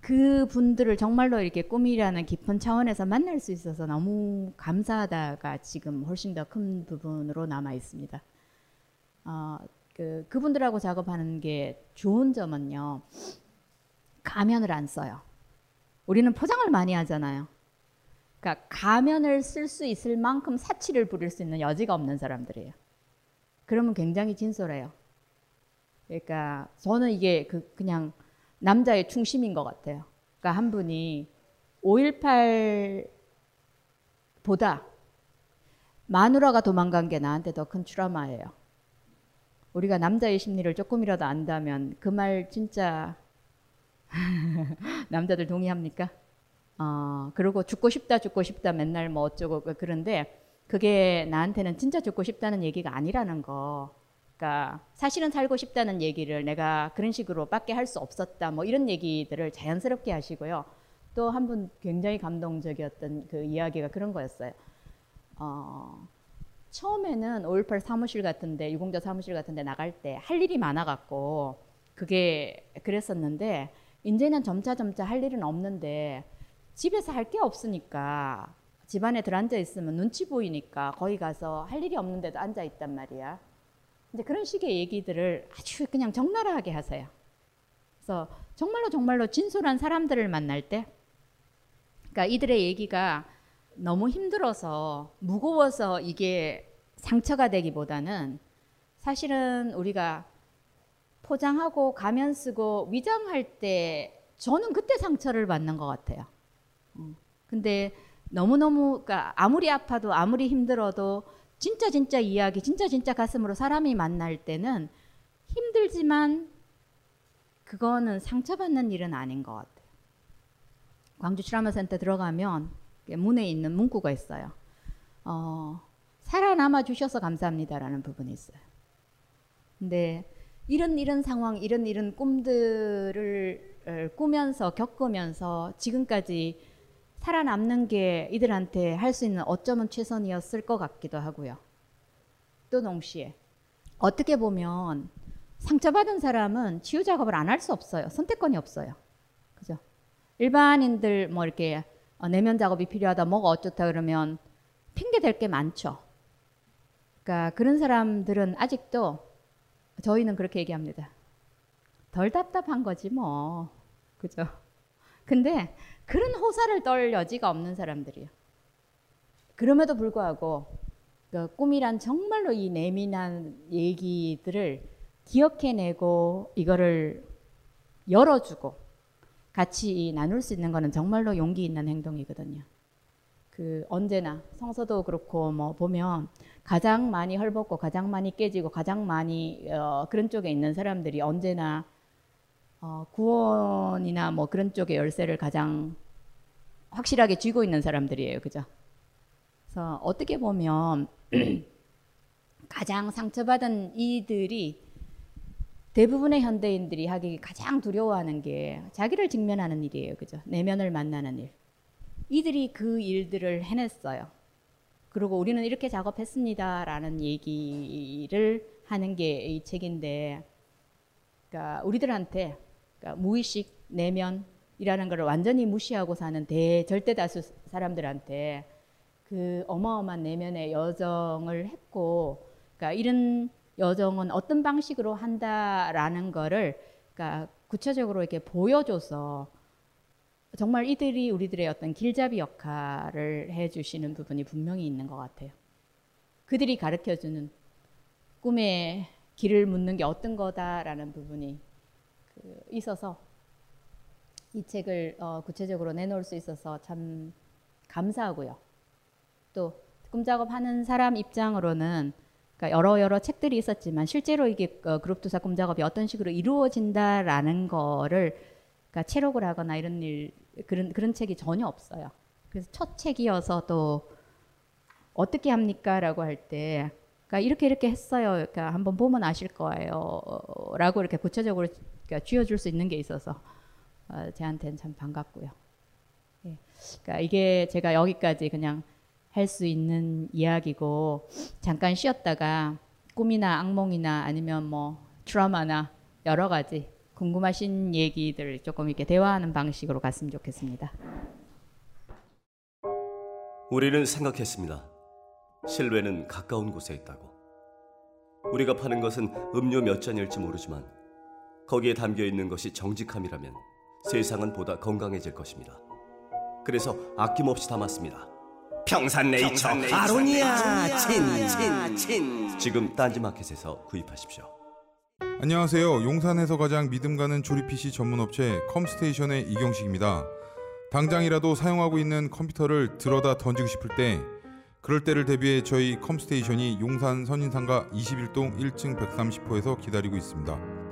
Speaker 4: 그 분들을 정말로 이렇게 꿈이라는 깊은 차원에서 만날 수 있어서 너무 감사하다가 지금 훨씬 더 큰 부분으로 남아 있습니다. 어, 그 그분들하고 작업하는 게 좋은 점은요. 가면을 안 써요. 우리는 포장을 많이 하잖아요. 그러니까 가면을 쓸 수 있을 만큼 사치를 부릴 수 있는 여지가 없는 사람들이에요. 그러면 굉장히 진솔해요. 그러니까 저는 이게 그 그냥 남자의 중심인 것 같아요. 그러니까 한 분이 5.18보다 마누라가 도망간 게 나한테 더 큰 트라우마예요. 우리가 남자의 심리를 조금이라도 안다면 그 말 진짜 남자들 동의합니까? 어, 그리고 죽고 싶다 죽고 싶다 맨날 뭐 어쩌고 그 그런데 그게 나한테는 진짜 죽고 싶다는 얘기가 아니라는 거. 그러니까 사실은 살고 싶다는 얘기를 내가 그런 식으로 밖에 할 수 없었다 뭐 이런 얘기들을 자연스럽게 하시고요. 또 한 분 굉장히 감동적이었던 그 이야기가 그런 거였어요. 어, 처음에는 5.18 사무실 같은데 유공자 사무실 같은데 나갈 때 할 일이 많아갖고 그게 그랬었는데 이제는 점차 점차 할 일은 없는데 집에서 할 게 없으니까 집안에 들어앉아 있으면 눈치 보이니까 거기 가서 할 일이 없는데도 앉아 있단 말이야. 이제 그런 식의 얘기들을 아주 그냥 적나라하게 하세요. 그래서 정말로 정말로 진솔한 사람들을 만날 때, 그러니까 이들의 얘기가 너무 힘들어서 무거워서 이게 상처가 되기보다는 사실은 우리가 포장하고 가면 쓰고 위장할 때 저는 그때 상처를 받는 것 같아요. 음. 근데 너무너무 그러니까 아무리 아파도 아무리 힘들어도 진짜 진짜 이야기 진짜 진짜 가슴으로 사람이 만날 때는 힘들지만 그거는 상처받는 일은 아닌 것 같아요. 광주 트라마 센터 들어가면 문에 있는 문구가 있어요. 어, 살아남아 주셔서 감사합니다라는 부분이 있어요. 근데 이런 이런 상황, 이런 이런 꿈들을 어, 꾸면서 겪으면서 지금까지 살아남는 게 이들한테 할 수 있는 어쩌면 최선이었을 것 같기도 하고요. 또 동시에 어떻게 보면 상처받은 사람은 치유 작업을 안 할 수 없어요. 선택권이 없어요. 그죠? 일반인들 뭐 이렇게 어, 내면 작업이 필요하다, 뭐가 어쩌다 그러면 핑계 댈게 많죠. 그러니까 그런 사람들은 아직도 저희는 그렇게 얘기합니다. 덜 답답한 거지 뭐. 그죠? 근데 그런 호사를 떨 여지가 없는 사람들이에요. 그럼에도 불구하고 그 꿈이란 정말로 이 내민한 얘기들을 기억해내고 이거를 열어주고 같이 나눌 수 있는 거는 정말로 용기 있는 행동이거든요. 그 언제나 성서도 그렇고 뭐 보면 가장 많이 헐벗고 가장 많이 깨지고 가장 많이 어 그런 쪽에 있는 사람들이 언제나 어 구원이나 뭐 그런 쪽의 열쇠를 가장 확실하게 쥐고 있는 사람들이에요. 그죠? 그래서 어떻게 보면 가장 상처받은 이들이 대부분의 현대인들이 하기 가장 두려워하는 게 자기를 직면하는 일이에요. 그죠? 내면을 만나는 일. 이들이 그 일들을 해냈어요. 그리고 우리는 이렇게 작업했습니다라는 얘기를 하는 게 이 책인데, 그러니까 우리들한테 그러니까 무의식 내면이라는 걸 완전히 무시하고 사는 대 절대 다수 사람들한테 그 어마어마한 내면의 여정을 했고, 그러니까 이런 여정은 어떤 방식으로 한다라는 거를 그러니까 구체적으로 이렇게 보여줘서 정말 이들이 우리들의 어떤 길잡이 역할을 해주시는 부분이 분명히 있는 것 같아요. 그들이 가르쳐주는 꿈의 길을 묻는 게 어떤 거다라는 부분이 그 있어서 이 책을 어 구체적으로 내놓을 수 있어서 참 감사하고요. 또꿈 작업하는 사람 입장으로는 그러니까 여러 여러 책들이 있었지만 실제로 이게 어, 그룹 투사 꿈 작업이 어떤 식으로 이루어진다라는 거를 그러니까 체록을 하거나 이런 일 그런 그런 책이 전혀 없어요. 그래서 첫 책이어서 또 어떻게 합니까라고 할 때 그러니까 이렇게 이렇게 했어요. 그러니까 한번 보면 아실 거예요.라고 이렇게 구체적으로 그러니까 쥐어줄 수 있는 게 있어서 어, 제한테는 참 반갑고요. 예. 그러니까 이게 제가 여기까지 그냥 할 수 있는 이야기고 잠깐 쉬었다가 꿈이나 악몽이나 아니면 뭐 트라우마나 여러 가지 궁금하신 얘기들 조금 이렇게 대화하는 방식으로 갔으면 좋겠습니다.
Speaker 3: 우리는 생각했습니다. 실외는 가까운 곳에 있다고. 우리가 파는 것은 음료 몇 잔일지 모르지만 거기에 담겨 있는 것이 정직함이라면 세상은 보다 건강해질 것입니다. 그래서 아낌없이 담았습니다.
Speaker 5: 평산네이처, 아로니아 친친친
Speaker 3: 지금 딴지마켓에서 구입하십시오.
Speaker 6: 안녕하세요. 용산에서 가장 믿음 가는 조립 PC 전문 업체 컴스테이션의 이경식입니다. 당장이라도 사용하고 있는 컴퓨터를 들어다 던지고 싶을 때 그럴 때를 대비해 저희 컴스테이션이 용산 선인상가 21동 1층 130호에서 기다리고 있습니다.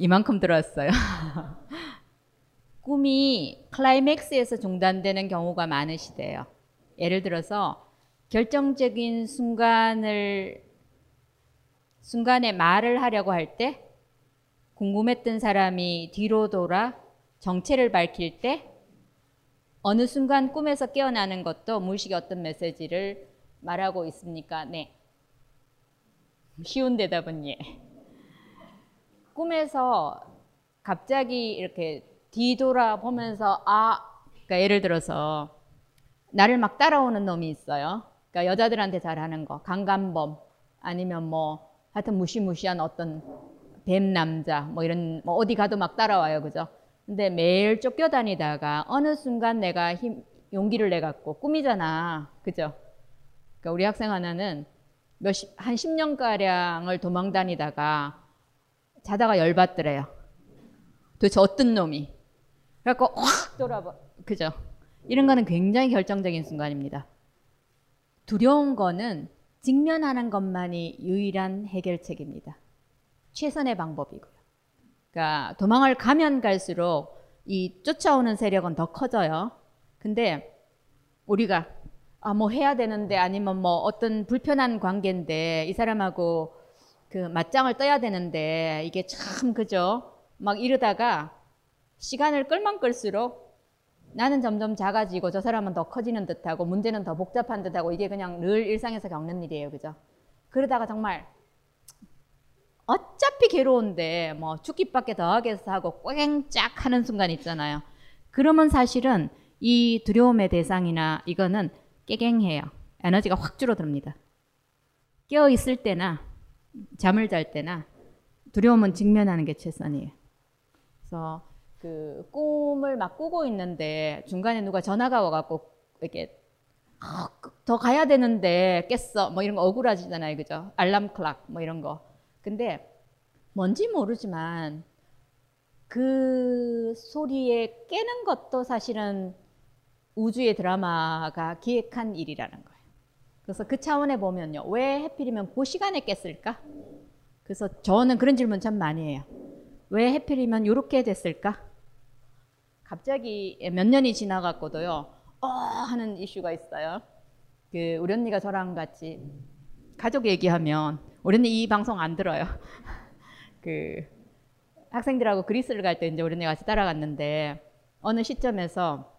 Speaker 4: 이만큼 들어왔어요. 꿈이 클라이맥스에서 중단되는 경우가 많으시대요. 예를 들어서 결정적인 순간을 순간에 말을 하려고 할 때 궁금했던 사람이 뒤로 돌아 정체를 밝힐 때 어느 순간 꿈에서 깨어나는 것도 무의식의 어떤 메시지를 말하고 있습니까? 네. 쉬운 대답은 예. 꿈에서 갑자기 이렇게 뒤돌아 보면서 아, 그러니까 예를 들어서 나를 막 따라오는 놈이 있어요. 그러니까 여자들한테 잘하는 거, 강간범 아니면 뭐 하여튼 무시무시한 어떤 뱀 남자 뭐 이런 뭐 어디 가도 막 따라와요, 그죠? 근데 매일 쫓겨다니다가 어느 순간 내가 힘 용기를 내 갖고 꿈이잖아, 그죠? 그러니까 우리 학생 하나는 몇십 한 10년 가량을 도망 다니다가 자다가 열받더래요. 도대체 어떤 놈이? 그래갖고 확 돌아봐, 그죠? 이런 거는 굉장히 결정적인 순간입니다. 두려운 거는 직면하는 것만이 유일한 해결책입니다. 최선의 방법이고요. 그러니까 도망을 가면 갈수록 이 쫓아오는 세력은 더 커져요. 근데 우리가 아 뭐 해야 되는데 아니면 뭐 어떤 불편한 관계인데 이 사람하고 그 맞짱을 떠야 되는데 이게 참 그죠? 막 이러다가 시간을 끌면 끌수록 나는 점점 작아지고 저 사람은 더 커지는 듯하고 문제는 더 복잡한 듯하고 이게 그냥 늘 일상에서 겪는 일이에요, 그죠? 그러다가 정말 어차피 괴로운데 뭐 죽기밖에 더 하겠어 하고 꽝짝 하는 순간 있잖아요. 그러면 사실은 이 두려움의 대상이나 이거는 깨갱해요. 에너지가 확 줄어듭니다. 깨어 있을 때나 잠을 잘 때나 두려움은 직면하는 게 최선이에요. 그래서 그 꿈을 막 꾸고 있는데 중간에 누가 전화가 와갖고 이렇게 아, 더 가야 되는데 깼어 뭐 이런 거 억울하시잖아요, 그죠? 알람 클락 뭐 이런 거. 근데 뭔지 모르지만 그 소리에 깨는 것도 사실은 우주의 드라마가 기획한 일이라는 거예요. 그래서 그 차원에 보면요. 왜 해필이면 그 시간에 깼을까? 그래서 저는 그런 질문 참 많이 해요. 왜 해필이면 이렇게 됐을까? 갑자기 몇 년이 지나갔고도요. 어 하는 이슈가 있어요. 그 우리 언니가 저랑 같이 가족 얘기하면 우리 언니 이 방송 안 들어요. 그 학생들하고 그리스를 갈 때 이제 우리 언니 같이 따라갔는데 어느 시점에서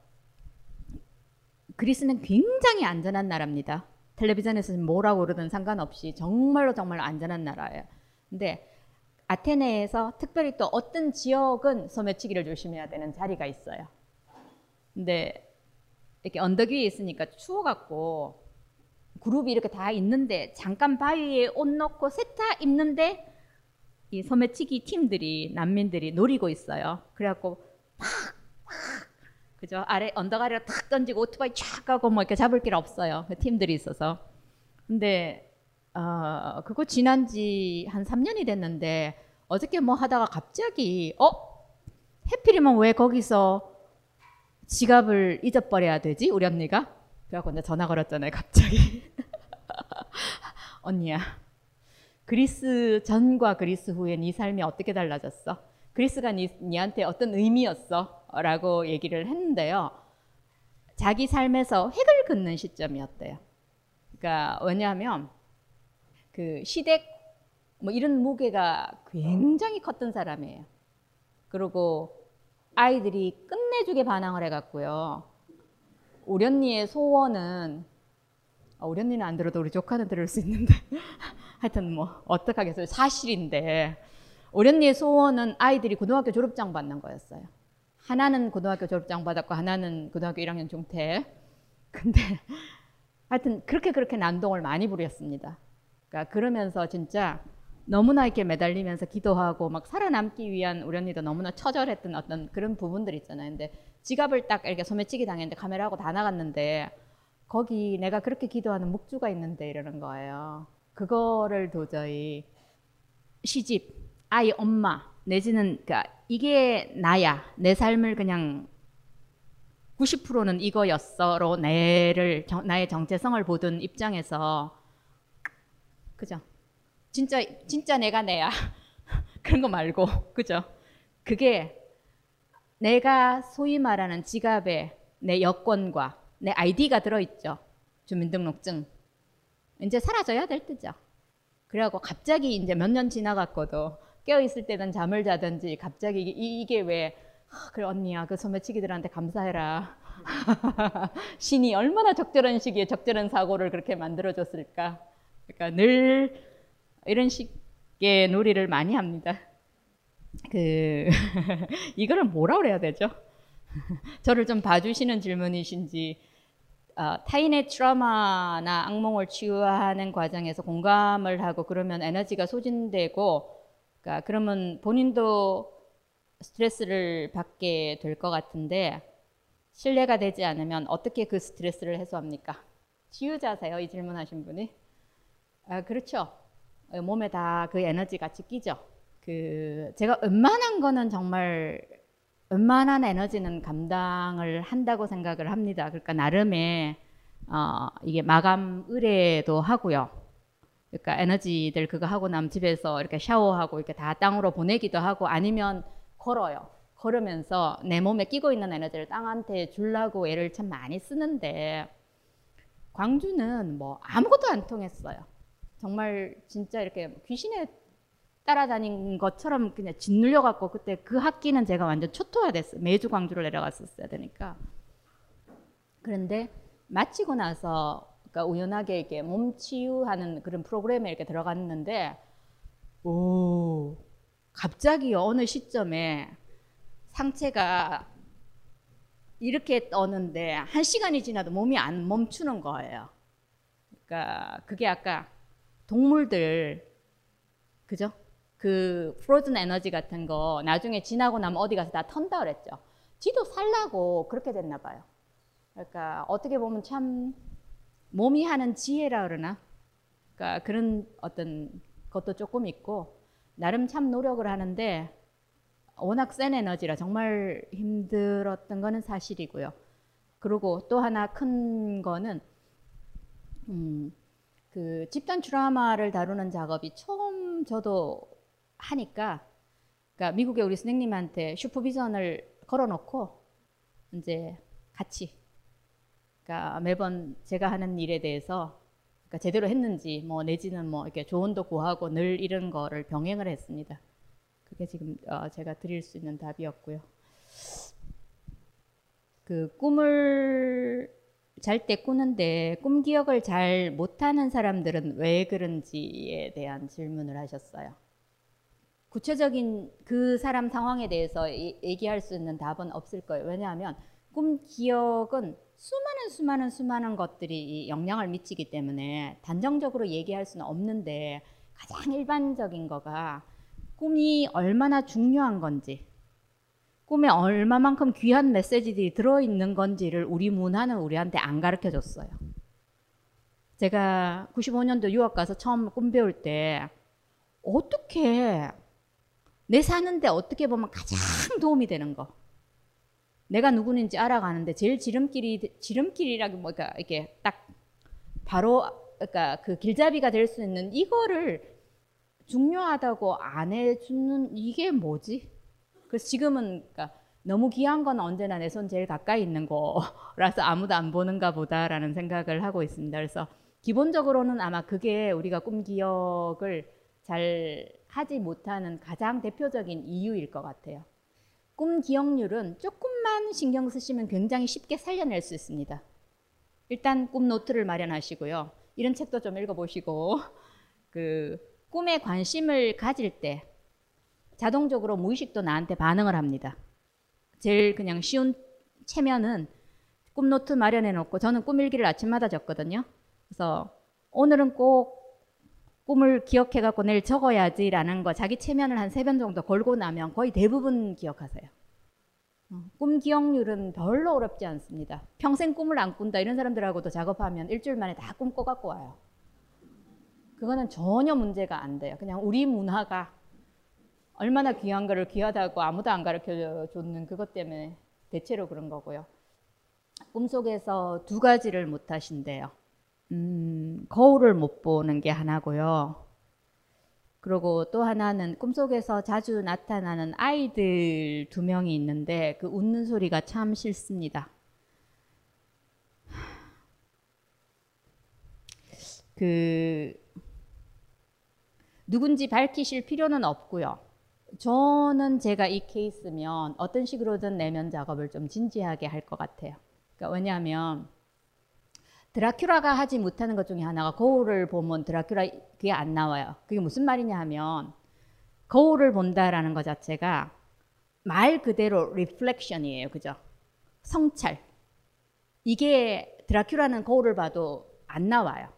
Speaker 4: 그리스는 굉장히 안전한 나라입니다. 텔레비전에서 뭐라고 그러든 상관없이 정말로 정말 안전한 나라예요. 근데 아테네에서 특별히 또 어떤 지역은 소매치기를 조심해야 되는 자리가 있어요. 근데 이렇게 언덕 위에 있으니까 추워갖고 그룹이 이렇게 다 있는데 잠깐 바위에 옷 넣고 세타 입는데 이 소매치기 팀들이 난민들이 노리고 있어요. 그래갖고 그죠 아래 언덕 아래로 탁 던지고 오토바이 쫙 가고 뭐 이렇게 잡을 길 없어요. 그 팀들이 있어서. 근데 어, 그거 지난 지 한 3년이 됐는데 어저께 뭐 하다가 갑자기 어? 해필이면 왜 거기서 지갑을 잊어버려야 되지? 우리 언니가? 그래갖고 이제 전화 걸었잖아요, 갑자기. 언니야, 그리스 전과 그리스 후에 네 삶이 어떻게 달라졌어? 그리스가 네, 니한테 어떤 의미였어? 라고 얘기를 했는데요. 자기 삶에서 획을 긋는 시점이었대요. 그러니까 왜냐하면 그 시댁 뭐 이런 무게가 굉장히 컸던 사람이에요. 그리고 아이들이 끝내주게 반항을 해갖고요. 우리 언니의 소원은 아, 우리 언니는 안 들어도 우리 조카는 들을 수 있는데 하여튼 뭐 어떡하겠어요 사실인데 우리 언니의 소원은 아이들이 고등학교 졸업장 받는 거였어요. 하나는 고등학교 졸업장 받았고 하나는 고등학교 1학년 중퇴. 근데 하여튼 그렇게 그렇게 난동을 많이 부렸습니다. 그러니까 그러면서 진짜 너무나 이렇게 매달리면서 기도하고 막 살아남기 위한 우리 언니도 너무나 처절했던 어떤 그런 부분들 있잖아요. 근데 지갑을 딱 이렇게 소매치기 당했는데 카메라하고 다 나갔는데 거기 내가 그렇게 기도하는 묵주가 있는데 이러는 거예요. 그거를 도저히 시집, 아이 엄마 내지는 그러니까 이게 나야 내 삶을 그냥 90%는 이거였어로 정, 나의 정체성을 보던 입장에서 그죠? 진짜 진짜 내가 내야 그런 거 말고 그죠? 그게 내가 소위 말하는 지갑에 내 여권과 내 아이디가 들어있죠. 주민등록증. 이제 사라져야 될 때죠. 그래갖고 갑자기 이제 몇 년 지나갔고도 깨어 있을 때는 잠을 자든지 갑자기 이, 이게 왜 아, 그래 언니야 그 소매치기들한테 감사해라. 신이 얼마나 적절한 시기에 적절한 사고를 그렇게 만들어줬을까. 그러니까 늘 이런 식의 놀이를 많이 합니다. 그 이거를 뭐라 그래야 되죠? 저를 좀 봐주시는 질문이신지 어, 타인의 트라우마나 악몽을 치유하는 과정에서 공감을 하고 그러면 에너지가 소진되고 그러니까 그러면 본인도 스트레스를 받게 될 것 같은데 신뢰가 되지 않으면 어떻게 그 스트레스를 해소합니까? 치유자세요 이 질문하신 분이 아 그렇죠 몸에 다 그 에너지 같이 끼죠 그 제가 웬만한 거는 정말 웬만한 에너지는 감당을 한다고 생각을 합니다. 그러니까 나름의 어, 이게 마감 의뢰도 하고요. 그러니까 에너지들 그거 하고 나면 집에서 이렇게 샤워하고 이렇게 다 땅으로 보내기도 하고 아니면 걸어요. 걸으면서 내 몸에 끼고 있는 에너지를 땅한테 주려고 애를 참 많이 쓰는데 광주는 뭐 아무것도 안 통했어요. 정말 진짜 이렇게 귀신의 따라다닌 것처럼 그냥 짓눌려 갖고 그때 그 학기는 제가 완전 초토화됐어요. 매주 광주를 내려갔었어야 되니까. 그런데 마치고 나서 그러니까 우연하게 이렇게 몸 치유하는 그런 프로그램에 이렇게 들어갔는데 오 갑자기 어느 시점에 상체가 이렇게 떠는데 한 시간이 지나도 몸이 안 멈추는 거예요. 그러니까 그게 아까 동물들 그죠? 그 프로즌 에너지 같은 거 나중에 지나고 나면 어디 가서 다 턴다 그랬죠. 지도 살라고 그렇게 됐나 봐요. 그러니까 어떻게 보면 참 몸이 하는 지혜라 그러나 그러니까 그런 어떤 것도 조금 있고 나름 참 노력을 하는데 워낙 센 에너지라 정말 힘들었던 거는 사실이고요. 그리고 또 하나 큰 거는 음, 그 집단 트라우마를 다루는 작업이 처음 저도 하니까 그러니까 미국의 우리 선생님한테 슈퍼비전을 걸어놓고 이제 같이 그러니까 매번 제가 하는 일에 대해서 그러니까 제대로 했는지 뭐 내지는 뭐 이렇게 조언도 구하고 늘 이런 거를 병행을 했습니다. 그게 지금 어 제가 드릴 수 있는 답이었고요. 그 꿈을 잘 때 꾸는데 꿈 기억을 잘 못하는 사람들은 왜 그런지에 대한 질문을 하셨어요. 구체적인 그 사람 상황에 대해서 얘기할 수 있는 답은 없을 거예요. 왜냐하면 꿈 기억은 수많은 수많은 수많은 것들이 영향을 미치기 때문에 단정적으로 얘기할 수는 없는데 가장 일반적인 거가 꿈이 얼마나 중요한 건지 꿈에 얼마만큼 귀한 메시지들이 들어있는 건지를 우리 문화는 우리한테 안 가르쳐 줬어요. 제가 95년도 유학 가서 처음 꿈 배울 때 어떻게 내 사는데 어떻게 보면 가장 도움이 되는 거. 내가 누구인지 알아가는데 제일 지름길이 지름길이라고 뭐가 이렇게 딱 바로 그러니까 그 길잡이가 될 수 있는 이거를 중요하다고 안 해주는 이게 뭐지? 그래서 지금은 그러니까 너무 귀한 건 언제나 내 손 제일 가까이 있는 거라서 아무도 안 보는가 보다라는 생각을 하고 있습니다. 그래서 기본적으로는 아마 그게 우리가 꿈 기억을 잘 하지 못하는 가장 대표적인 이유일 것 같아요. 꿈 기억률은 조금만 신경 쓰시면 굉장히 쉽게 살려낼 수 있습니다. 일단 꿈 노트를 마련하시고요. 이런 책도 좀 읽어보시고 그 꿈에 관심을 가질 때 자동적으로 무의식도 나한테 반응을 합니다. 제일 그냥 쉬운 최면은 꿈 노트 마련해 놓고 저는 꿈 일기를 아침마다 적거든요. 그래서 오늘은 꼭 꿈을 기억해 갖고 내일 적어야지라는 거 자기 최면을 한 세 번 정도 걸고 나면 거의 대부분 기억하세요. 어, 꿈 기억률은 별로 어렵지 않습니다. 평생 꿈을 안 꾼다 이런 사람들하고도 작업하면 일주일 만에 다 꿈 꿔 갖고 와요. 그거는 전혀 문제가 안 돼요. 그냥 우리 문화가 얼마나 귀한 거를 귀하다고 아무도 안 가르쳐 줬는 그것 때문에 대체로 그런 거고요. 꿈속에서 두 가지를 못 하신대요. 음, 거울을 못 보는 게 하나고요. 그리고 또 하나는 꿈속에서 자주 나타나는 아이들 두 명이 있는데 그 웃는 소리가 참 싫습니다. 그 누군지 밝히실 필요는 없고요. 저는 제가 이 케이스면 어떤 식으로든 내면 작업을 좀 진지하게 할 것 같아요. 그러니까 왜냐하면 드라큘라가 하지 못하는 것 중에 하나가 거울을 보면 드라큘라 그게 안 나와요. 그게 무슨 말이냐 하면 거울을 본다라는 것 자체가 말 그대로 reflection이에요. 그죠? 성찰. 이게 드라큘라는 거울을 봐도 안 나와요.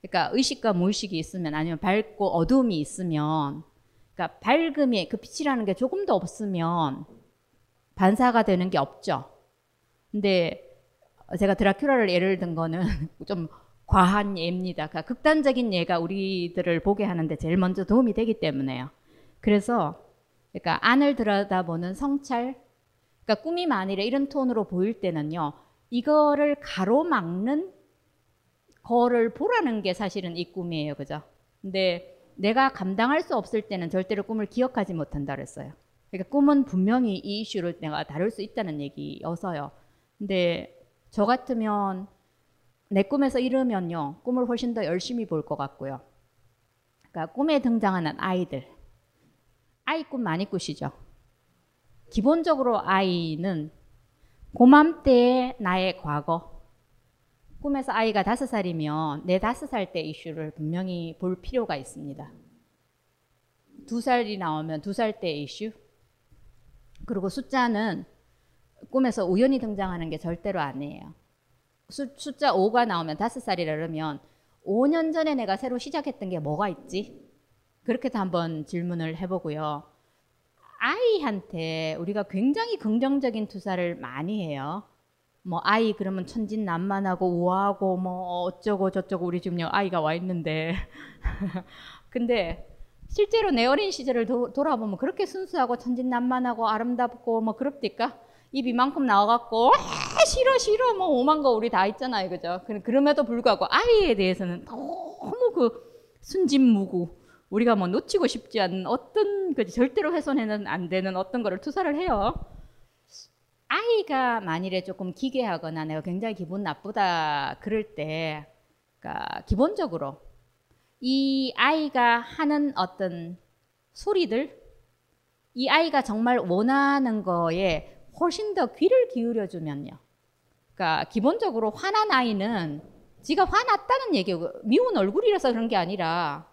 Speaker 4: 그러니까 의식과 무의식이 있으면 아니면 밝고 어두움이 있으면 그러니까 밝음이 그 빛이라는 게 조금도 없으면 반사가 되는 게 없죠. 근데 제가 드라큘라를 예를 든 거는 좀 과한 예입니다. 그러니까 극단적인 예가 우리들을 보게 하는데 제일 먼저 도움이 되기 때문에요. 그래서 그러니까 안을 들여다보는 성찰, 그러니까 꿈이 만일에 이런 톤으로 보일 때는요, 이거를 가로막는 거를 보라는 게 사실은 이 꿈이에요, 그죠? 근데 내가 감당할 수 없을 때는 절대로 꿈을 기억하지 못한다 그랬어요. 그러니까 꿈은 분명히 이 이슈를 내가 다룰 수 있다는 얘기여서요. 근데 저 같으면 내 꿈에서 이르면요, 꿈을 훨씬 더 열심히 볼 것 같고요. 그러니까 꿈에 등장하는 아이들, 아이 꿈 많이 꾸시죠. 기본적으로 아이는 고맘때의 나의 과거, 꿈에서 아이가 다섯 살이면 내 다섯 살 때 이슈를 분명히 볼 필요가 있습니다. 두 살이 나오면 두 살 때 이슈. 그리고 숫자는 꿈에서 우연히 등장하는 게 절대로 아니에요. 수, 숫자 5가 나오면 다섯 살이라 그러면 5년 전에 내가 새로 시작했던 게 뭐가 있지? 그렇게도 한번 질문을 해보고요. 아이한테 우리가 굉장히 긍정적인 투사를 많이 해요. 뭐 아이 그러면 천진난만하고 우아하고 뭐 어쩌고 저쩌고 우리 지금 아이가 와 있는데 근데 실제로 내 어린 시절을 도, 돌아보면 그렇게 순수하고 천진난만하고 아름답고 뭐 그럽니까? 입 이만큼 나와갖고 아, 싫어 싫어 뭐 오만 거 우리 다 있잖아요 그죠? 그럼에도 불구하고 아이에 대해서는 너무 그 순진무구 우리가 뭐 놓치고 싶지 않은 어떤 그 절대로 훼손해는 안 되는 어떤 거를 투사를 해요. 아이가 만일에 조금 기괴하거나 내가 굉장히 기분 나쁘다 그럴 때, 그러니까 기본적으로 이 아이가 하는 어떤 소리들, 이 아이가 정말 원하는 거에 훨씬 더 귀를 기울여 주면요. 그러니까 기본적으로 화난 아이는 지가 화났다는 얘기고 미운 얼굴이라서 그런 게 아니라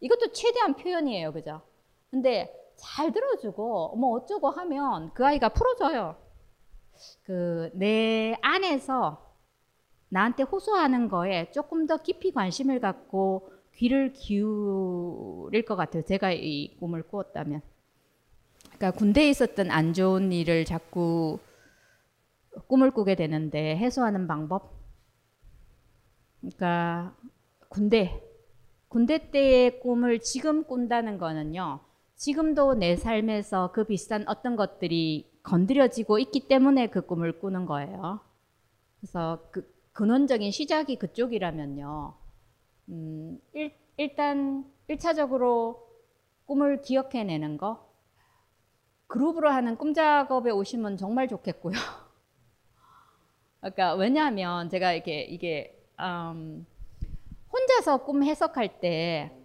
Speaker 4: 이것도 최대한 표현이에요. 그죠? 근데 잘 들어주고 뭐 어쩌고 하면 그 아이가 풀어줘요. 그 내 안에서 나한테 호소하는 거에 조금 더 깊이 관심을 갖고 귀를 기울일 것 같아요. 제가 이 꿈을 꾸었다면. 그러니까 군대에 있었던 안 좋은 일을 자꾸 꿈을 꾸게 되는데 해소하는 방법. 그러니까 군대 군대 때의 꿈을 지금 꾼다는 거는요. 지금도 내 삶에서 그 비슷한 어떤 것들이 건드려지고 있기 때문에 그 꿈을 꾸는 거예요. 그래서 그 근원적인 시작이 그쪽이라면요. 음, 일, 일단 1차적으로 꿈을 기억해내는 거. 그룹으로 하는 꿈 작업에 오시면 정말 좋겠고요. 그러니까 왜냐하면 제가 이게 이게 음, 혼자서 꿈 해석할 때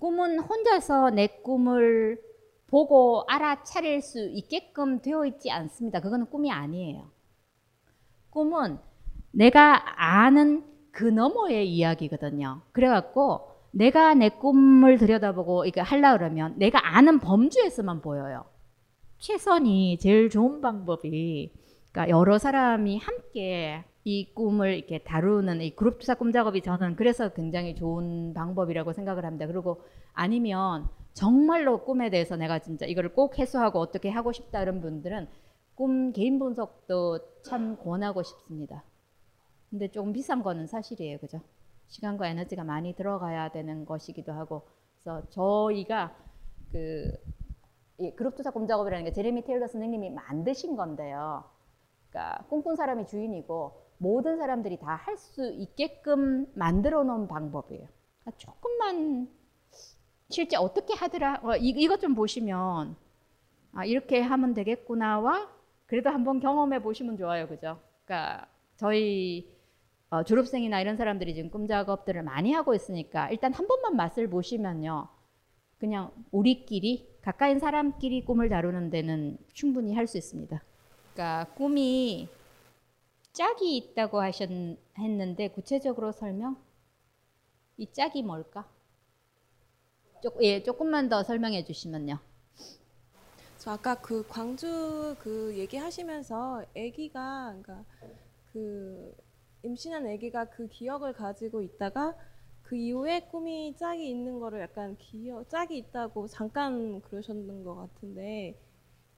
Speaker 4: 꿈은 혼자서 내 꿈을 보고 알아차릴 수 있게끔 되어 있지 않습니다. 그거는 꿈이 아니에요. 꿈은 내가 아는 그 너머의 이야기거든요. 그래갖고 내가 내 꿈을 들여다보고 이거 하려 그러면 내가 아는 범주에서만 보여요. 최선이 제일 좋은 방법이 그러니까 여러 사람이 함께 이 꿈을 이렇게 다루는 이 그룹 투사 꿈 작업이 저는 그래서 굉장히 좋은 방법이라고 생각을 합니다. 그리고 아니면 정말로 꿈에 대해서 내가 진짜 이거를 꼭 해소하고 어떻게 하고 싶다 이런 분들은 꿈 개인 분석도 참 권하고 싶습니다. 근데 조금 비싼 거는 사실이에요. 그죠? 시간과 에너지가 많이 들어가야 되는 것이기도 하고 그래서 저희가 그 그룹 투자 꿈 작업이라는 게 제레미 테일러 선생님이 만드신 건데요. 그러니까 꿈꾼 사람이 주인이고 모든 사람들이 다 할 수 있게끔 만들어 놓은 방법이에요. 그러니까 조금만 실제 어떻게 하더라 어, 이, 이것 좀 보시면 아, 이렇게 하면 되겠구나와 그래도 한번 경험해 보시면 좋아요, 그죠? 그러니까 저희 어, 졸업생이나 이런 사람들이 지금 꿈 작업들을 많이 하고 있으니까 일단 한 번만 맛을 보시면요. 그냥 우리끼리 가까인 사람끼리 꿈을 다루는 데는 충분히 할 수 있습니다. 그러니까 꿈이 짝이 있다고 하셨 했는데 구체적으로 설명? 이 짝이 뭘까? 조, 예, 조금만 더 설명해 주시면요.
Speaker 7: 저 아까 그 광주 그 얘기하시면서 아기가 그러니까 그 임신한 아기가 그 기억을 가지고 있다가 그 이후에 꿈이 짝이 있는 거를 약간 기억 짝이 있다고 잠깐 그러셨는 것 같은데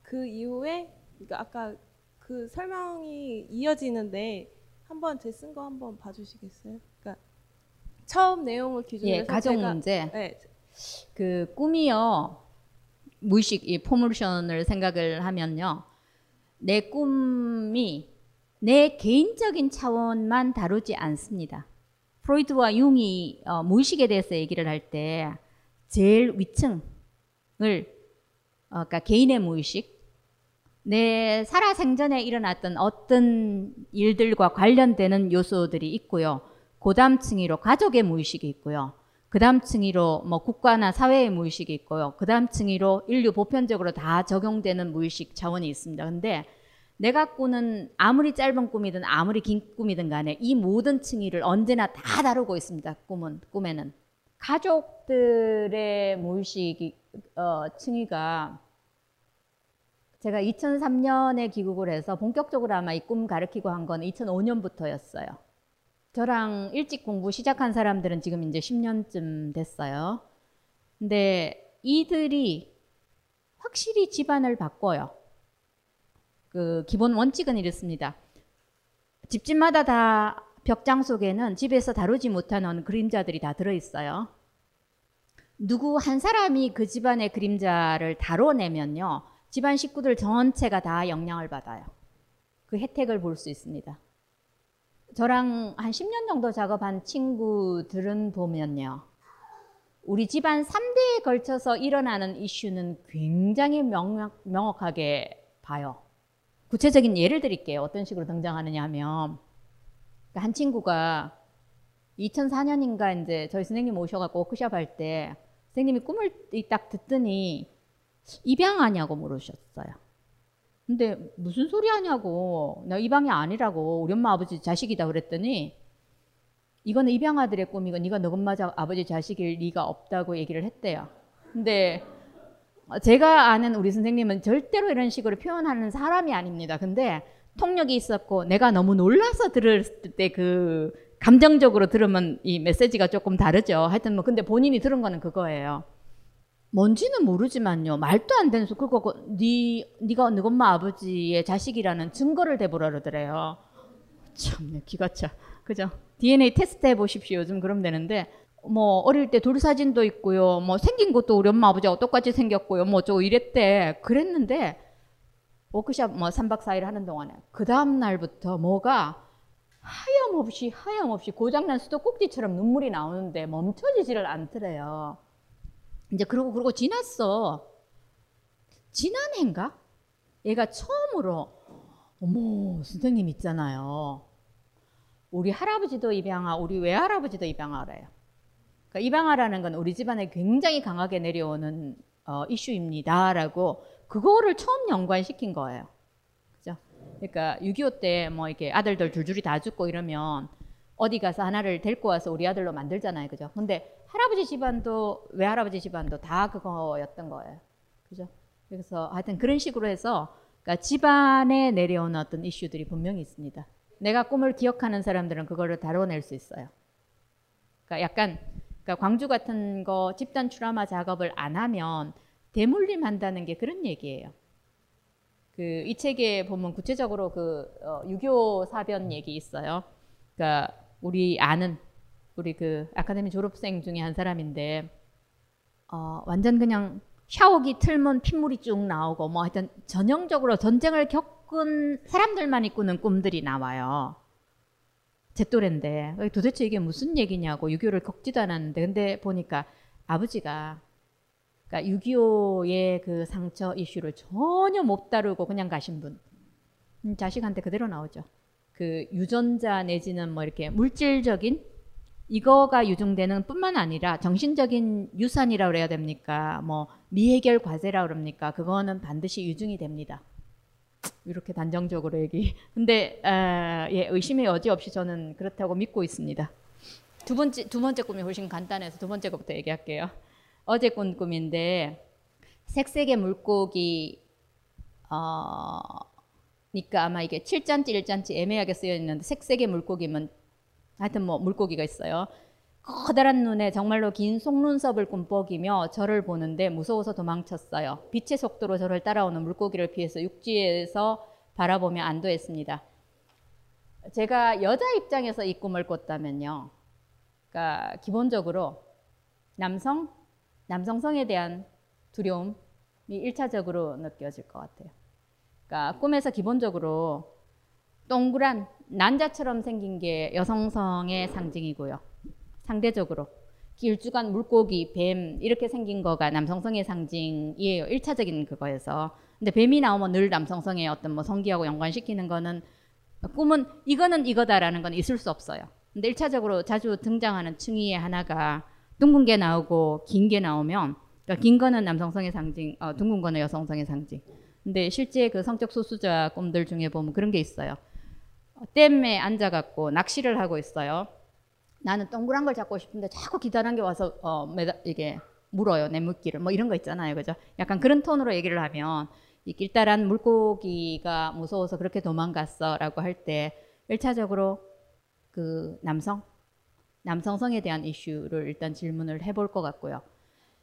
Speaker 7: 그 이후에 그러니까 아까 그 설명이 이어지는데 한번 제 쓴 거 한번 봐주시겠어요? 그러니까 처음 내용을 기준으로
Speaker 4: 예, 가정 문제.
Speaker 7: 네,
Speaker 4: 그 꿈이요. 무의식 이 포물션을 생각을 하면요. 내 꿈이 내 개인적인 차원만 다루지 않습니다. 프로이트와 융이 어, 무의식에 대해서 얘기를 할 때 제일 위층을 어, 그러니까 개인의 무의식 내 살아생전에 일어났던 어떤 일들과 관련되는 요소들이 있고요. 고담 층위로 가족의 무의식이 있고요. 그 다음 층위로 뭐 국가나 사회의 무의식이 있고요. 그 다음 층위로 인류 보편적으로 다 적용되는 무의식 차원이 있습니다. 근데 내가 꾸는 아무리 짧은 꿈이든 아무리 긴 꿈이든 간에 이 모든 층위를 언제나 다 다루고 있습니다. 꿈은 꿈에는 가족들의 무의식 어, 층위가 제가 2003년에 귀국을 해서 본격적으로 아마 이 꿈 가르치고 한 건 2005년부터였어요. 저랑 일찍 공부 시작한 사람들은 지금 이제 10년쯤 됐어요. 근데 이들이 확실히 집안을 바꿔요. 그 기본 원칙은 이렇습니다. 집집마다 다 벽장 속에는 집에서 다루지 못하는 그림자들이 다 들어 있어요. 누구 한 사람이 그 집안의 그림자를 다뤄내면요. 집안 식구들 전체가 다 영향을 받아요. 그 혜택을 볼 수 있습니다. 저랑 한 10년 정도 작업한 친구들은 보면요. 우리 집안 3대에 걸쳐서 일어나는 이슈는 굉장히 명확, 명확하게 봐요. 구체적인 예를 드릴게요. 어떤 식으로 등장하느냐 하면 한 친구가 2004년인가 이제 저희 선생님 오셔갖고 워크숍 할 때 선생님이 꿈을 딱 듣더니 입양하냐고 물으셨어요. 근데 무슨 소리 하냐고 나 입양이 아니라고 우리 엄마 아버지 자식이다 그랬더니 이거는 입양아들의 꿈이고 네가 너 엄마 아버지 자식일 리가 없다고 얘기를 했대요. 근데 제가 아는 우리 선생님은 절대로 이런 식으로 표현하는 사람이 아닙니다. 근데 통역이 있었고 내가 너무 놀라서 들을 때 그 감정적으로 들으면 이 메시지가 조금 다르죠. 하여튼 뭐 근데 본인이 들은 거는 그거예요. 뭔지는 모르지만요. 말도 안 되는 소리. 그거 네 네가 너 엄마 아버지의 자식이라는 증거를 대보라 그러더래요. 참 기가 차. 그죠? DNA 테스트 해 보십시오. 요즘 그럼 되는데 뭐 어릴 때 돌 사진도 있고요. 뭐 생긴 것도 우리 엄마 아버지하고 똑같이 생겼고요. 뭐 어쩌고 이랬대. 그랬는데 워크샵 뭐 3박 4일 하는 동안에 그 다음 날부터 뭐가 하염없이 하염없이 고장난 수도꼭지처럼 눈물이 나오는데 멈춰지지를 않더래요. 이제 그러고 그러고 지났어. 지난해인가? 얘가 처음으로 어머 선생님 있잖아요. 우리 할아버지도 입양아, 우리 외할아버지도 입양아래요. 그러니까 입양아라는 건 우리 집안에 굉장히 강하게 내려오는 어, 이슈입니다라고 그거를 처음 연관시킨 거예요. 그죠? 그러니까 6.25 때 뭐 이렇게 아들들 줄줄이 다 죽고 이러면 어디 가서 하나를 데리고 와서 우리 아들로 만들잖아요. 그죠? 근데 할아버지 집안도 외할아버지 집안도 다 그거였던 거예요. 그죠? 그래서 하여튼 그런 식으로 해서 그러니까 집안에 내려오는 어떤 이슈들이 분명히 있습니다. 내가 꿈을 기억하는 사람들은 그거를 다뤄낼 수 있어요. 그러니까 약간 그러니까 광주 같은 거 집단 트라우마 작업을 안 하면 대물림 한다는 게 그런 얘기예요. 그 이 책에 보면 구체적으로 그 어, 유교 사변 얘기 있어요. 그러니까 우리 아는 우리 그 아카데미 졸업생 중에 한 사람인데 어, 완전 그냥 샤워기 틀면 핏물이 쭉 나오고 뭐 하여튼 전형적으로 전쟁을 겪은 사람들만 꾸는 꿈들이 나와요. 제 또래인데 도대체 이게 무슨 얘기냐고 6.25를 겪지도 않았는데 근데 보니까 아버지가 그러니까 6.25의 그 상처 이슈를 전혀 못 다루고 그냥 가신 분 음, 자식한테 그대로 나오죠. 그 유전자 내지는 뭐 이렇게 물질적인 이거가 유증되는 뿐만 아니라 정신적인 유산이라 그래야 됩니까? 뭐 미해결 과제라 그럽니까? 그거는 반드시 유증이 됩니다. 이렇게 단정적으로 얘기. 근데 아, 예, 의심의 여지 없이 저는 그렇다고 믿고 있습니다. 두 번째 두 번째 꿈이 훨씬 간단해서 두 번째 것부터 얘기할게요. 어제 꾼 꿈인데 색색의 물고기 어 니까 아마 이게 7잔치 1잔치 애매하게 쓰여 있는데 색색의 물고기면 하여튼 뭐 물고기가 있어요. 커다란 눈에 정말로 긴 속눈썹을 꿈뻑이며 저를 보는데 무서워서 도망쳤어요. 빛의 속도로 저를 따라오는 물고기를 피해서 육지에서 바라보며 안도했습니다. 제가 여자 입장에서 이 꿈을 꿨다면요. 그러니까 기본적으로 남성, 남성성에 대한 두려움이 일차적으로 느껴질 것 같아요. 그러니까 꿈에서 기본적으로 동그란 난자처럼 생긴 게 여성성의 상징이고요. 상대적으로 길쭉한 물고기, 뱀 이렇게 생긴 거가 남성성의 상징이에요. 일차적인 그거에서. 근데 뱀이 나오면 늘 남성성의 어떤 뭐 성기하고 연관시키는 거는 꿈은 이거는 이거다라는 건 있을 수 없어요. 근데 일차적으로 자주 등장하는 층위의 하나가 둥근 게 나오고 긴 게 나오면 그러니까 긴 거는 남성성의 상징, 어, 둥근 거는 여성성의 상징. 근데 실제 그 성적 소수자 꿈들 중에 보면 그런 게 있어요. 댐에 앉아갖고 낚시를 하고 있어요. 나는 동그란 걸 잡고 싶은데 자꾸 기다란 게 와서 어, 매다, 이게 물어요 내 물기를 뭐 이런 거 있잖아요, 그죠? 약간 그런 톤으로 얘기를 하면 이 길다란 물고기가 무서워서 그렇게 도망갔어라고 할 때 일차적으로 그 남성 남성성에 대한 이슈를 일단 질문을 해볼 것 같고요.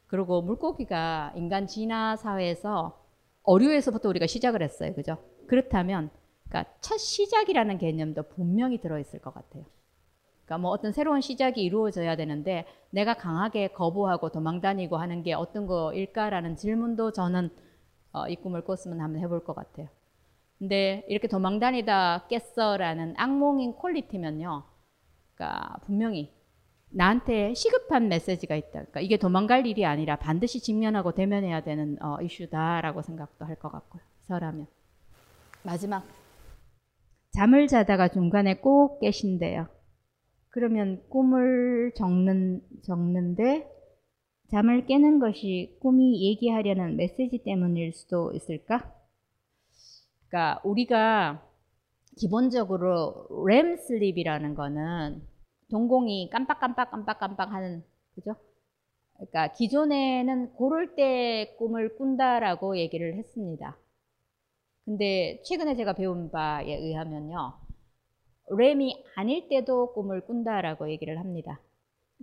Speaker 4: 그리고 물고기가 인간 진화 사회에서 어류에서부터 우리가 시작을 했어요, 그죠? 그렇다면 그러니까 첫 시작이라는 개념도 분명히 들어있을 것 같아요. 그러니까 뭐 어떤 새로운 시작이 이루어져야 되는데 내가 강하게 거부하고 도망다니고 하는 게 어떤 거일까라는 질문도 저는 어, 이 꿈을 꿨으면 한번 해볼 것 같아요. 근데 이렇게 도망다니다 깼어라는 악몽인 퀄리티면요. 그러니까 분명히 나한테 시급한 메시지가 있다. 그러니까 이게 도망갈 일이 아니라 반드시 직면하고 대면해야 되는 어, 이슈다라고 생각도 할 것 같고요. 저라면. 마지막. 잠을 자다가 중간에 꼭 깨신대요. 그러면 꿈을 적는, 적는데 잠을 깨는 것이 꿈이 얘기하려는 메시지 때문일 수도 있을까? 그러니까 우리가 기본적으로 렘 슬립이라는 거는 동공이 깜빡깜빡 깜빡깜빡 하는 그죠? 그러니까 기존에는 고를 때 꿈을 꾼다라고 얘기를 했습니다. 근데 최근에 제가 배운 바에 의하면요. 렘이 아닐 때도 꿈을 꾼다라고 얘기를 합니다.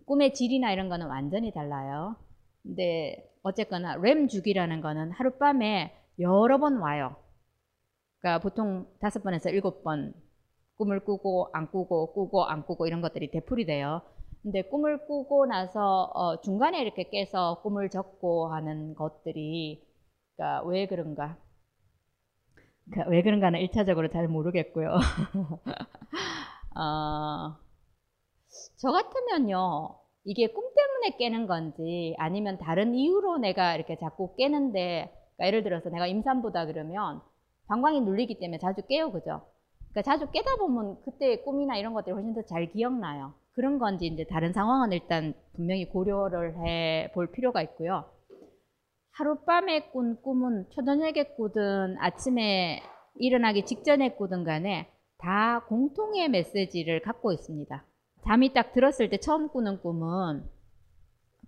Speaker 4: 꿈의 질이나 이런 거는 완전히 달라요. 근데 어쨌거나 렘 주기라는 거는 하룻밤에 여러 번 와요. 그러니까 보통 다섯 번에서 일곱 번 꿈을 꾸고 안 꾸고 꾸고 안 꾸고 이런 것들이 되풀이 돼요. 근데 꿈을 꾸고 나서 어 중간에 이렇게 깨서 꿈을 적고 하는 것들이 그러니까 왜 그런가? 그러니까 왜 그런가는 일차적으로 잘 모르겠고요. 어, 저 같으면요, 이게 꿈 때문에 깨는 건지 아니면 다른 이유로 내가 이렇게 자꾸 깨는데, 그러니까 예를 들어서 내가 임산부다 그러면 방광이 눌리기 때문에 자주 깨요, 그죠? 그러니까 자주 깨다 보면 그때 꿈이나 이런 것들이 훨씬 더 잘 기억나요. 그런 건지 이제 다른 상황은 일단 분명히 고려를 해 볼 필요가 있고요. 하룻밤에 꾼 꿈은 초저녁에 꾸든 아침에 일어나기 직전에 꾸든 간에 다 공통의 메시지를 갖고 있습니다. 잠이 딱 들었을 때 처음 꾸는 꿈은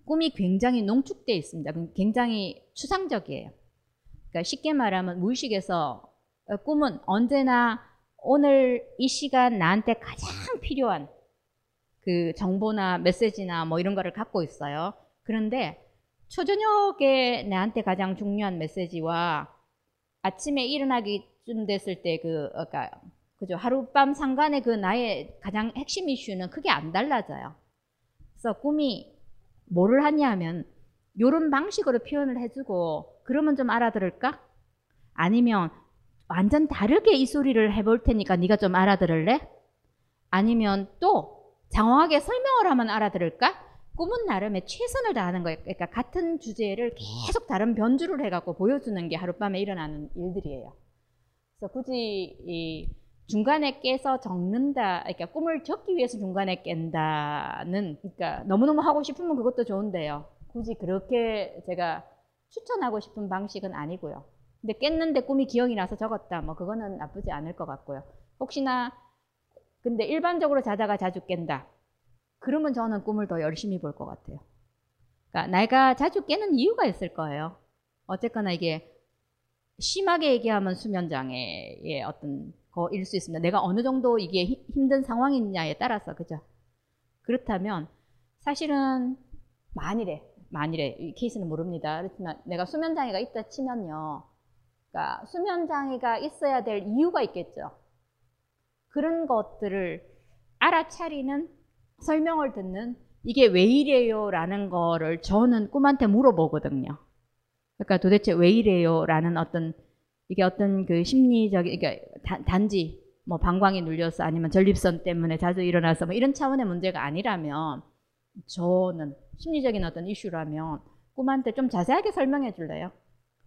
Speaker 4: 꿈이 굉장히 농축되어 있습니다. 굉장히 추상적이에요. 그러니까 쉽게 말하면 무의식에서 꿈은 언제나 오늘 이 시간 나한테 가장 필요한 그 정보나 메시지나 뭐 이런 거를 갖고 있어요. 그런데 초저녁에 나한테 가장 중요한 메시지와 아침에 일어나기쯤 됐을 때 그 그러니까 그죠 하룻밤 상간의 그 나의 가장 핵심 이슈는 크게 안 달라져요. 그래서 꿈이 뭐를 하냐면 요런 방식으로 표현을 해주고 그러면 좀 알아들을까? 아니면 완전 다르게 이 소리를 해볼 테니까 네가 좀 알아들을래? 아니면 또 장황하게 설명을 하면 알아들을까? 꿈은 나름의 최선을 다하는 거예요. 그러니까 같은 주제를 계속 다른 변주를 해갖고 보여주는 게 하룻밤에 일어나는 일들이에요. 그래서 굳이 이 중간에 깨서 적는다. 그러니까 꿈을 적기 위해서 중간에 깬다는 그러니까 너무너무 하고 싶으면 그것도 좋은데요. 굳이 그렇게 제가 추천하고 싶은 방식은 아니고요. 근데 깼는데 꿈이 기억이 나서 적었다. 뭐 그거는 나쁘지 않을 것 같고요. 혹시나 근데 일반적으로 자다가 자주 깬다. 그러면 저는 꿈을 더 열심히 볼 것 같아요. 그러니까 내가 자주 깨는 이유가 있을 거예요. 어쨌거나 이게 심하게 얘기하면 수면 장애의 어떤 거일 수 있습니다. 내가 어느 정도 이게 힘든 상황이냐에 따라서 그죠? 그렇다면 사실은 만일에 만일에 이 케이스는 모릅니다. 그렇지만 내가 수면 장애가 있다 치면요. 그러니까 수면 장애가 있어야 될 이유가 있겠죠. 그런 것들을 알아차리는 설명을 듣는 이게 왜 이래요 라는 거를 저는 꿈한테 물어보거든요. 그러니까 도대체 왜 이래요 라는 어떤 이게 어떤 그 심리적인 그러니까 단지 뭐 방광이 눌려서 아니면 전립선 때문에 자주 일어나서 뭐 이런 차원의 문제가 아니라면 저는 심리적인 어떤 이슈라면 꿈한테 좀 자세하게 설명해 줄래요?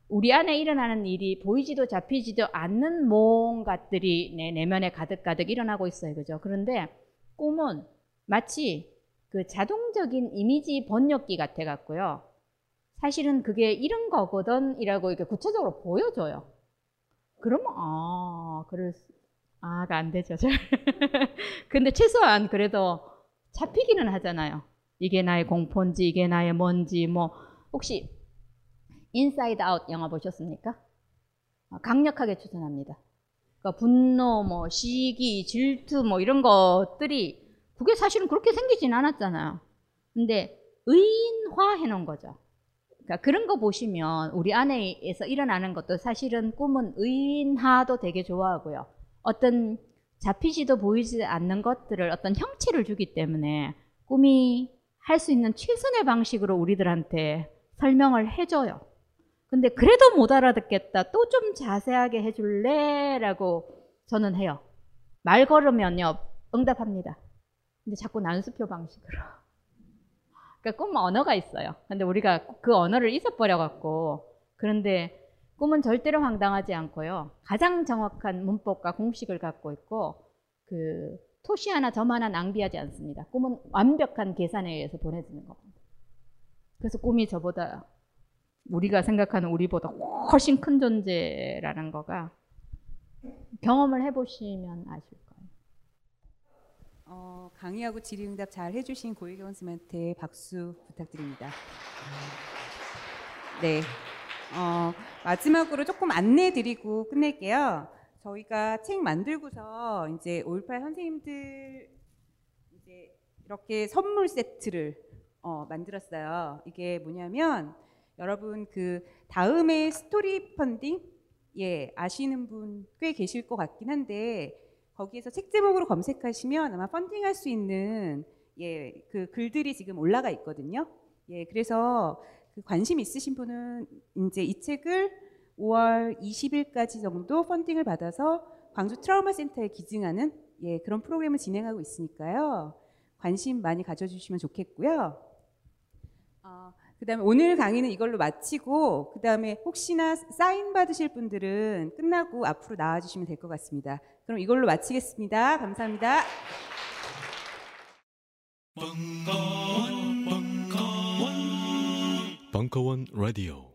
Speaker 4: 우리 안에 일어나는 일이 보이지도 잡히지도 않는 뭔가들이 내 내면에 가득가득 일어나고 있어요. 그죠? 그런데 꿈은 마치 그 자동적인 이미지 번역기 같아 갖고요. 사실은 그게 이런 거거든 이라고 이렇게 구체적으로 보여줘요. 그러면 아, 그럴 수, 아가 안 되죠. 근데 최소한 그래도 잡히기는 하잖아요. 이게 나의 공포인지 이게 나의 뭔지 뭐 혹시 인사이드 아웃 영화 보셨습니까? 아, 강력하게 추천합니다. 그러니까 분노, 뭐 시기, 질투 뭐 이런 것들이 그게 사실은 그렇게 생기진 않았잖아요. 근데 의인화 해 놓은 거죠. 그러니까 그런 거 보시면 우리 안에서 일어나는 것도 사실은 꿈은 의인화도 되게 좋아하고요. 어떤 잡히지도 보이지 않는 것들을 어떤 형체를 주기 때문에 꿈이 할 수 있는 최선의 방식으로 우리들한테 설명을 해줘요. 근데 그래도 못 알아듣겠다. 또 좀 자세하게 해줄래? 라고 저는 해요. 말 걸으면요, 응답합니다. 근데 자꾸 난수표 방식으로. 그러니까 꿈 언어가 있어요. 근데 우리가 그 언어를 잊어버려 갖고 그런데 꿈은 절대로 황당하지 않고요. 가장 정확한 문법과 공식을 갖고 있고 그 토시 하나 점 하나 낭비하지 않습니다. 꿈은 완벽한 계산에 의해서 보내지는 겁니다. 그래서 꿈이 저보다 우리가 생각하는 우리보다 훨씬 큰 존재라는 거가 경험을 해보시면 아실.
Speaker 8: 어, 강의하고 질의응답 잘 해주신 고혜경 선생님한테 박수 부탁드립니다. 네. 어, 마지막으로 조금 안내 드리고 끝낼게요. 저희가 책 만들고서 이제 5.18 선생님들 이제 이렇게 선물 세트를 어, 만들었어요. 이게 뭐냐면 여러분 그 다음에 스토리 펀딩 예 아시는 분 꽤 계실 것 같긴 한데 거기에서 책 제목으로 검색하시면 아마 펀딩할 수 있는 예 그 글들이 지금 올라가 있거든요. 예 그래서 그 관심 있으신 분은 이제 이 책을 5월 20일까지 정도 펀딩을 받아서 광주 트라우마 센터에 기증하는 예 그런 프로그램을 진행하고 있으니까요. 관심 많이 가져주시면 좋겠고요. 어, 그 다음에 오늘 강의는 이걸로 마치고 그 다음에 혹시나 사인 받으실 분들은 끝나고 앞으로 나와 주시면 될 것 같습니다. 그럼 이걸로 마치겠습니다. 감사합니다.
Speaker 9: 벙커원, 벙커원, 벙커원 라디오.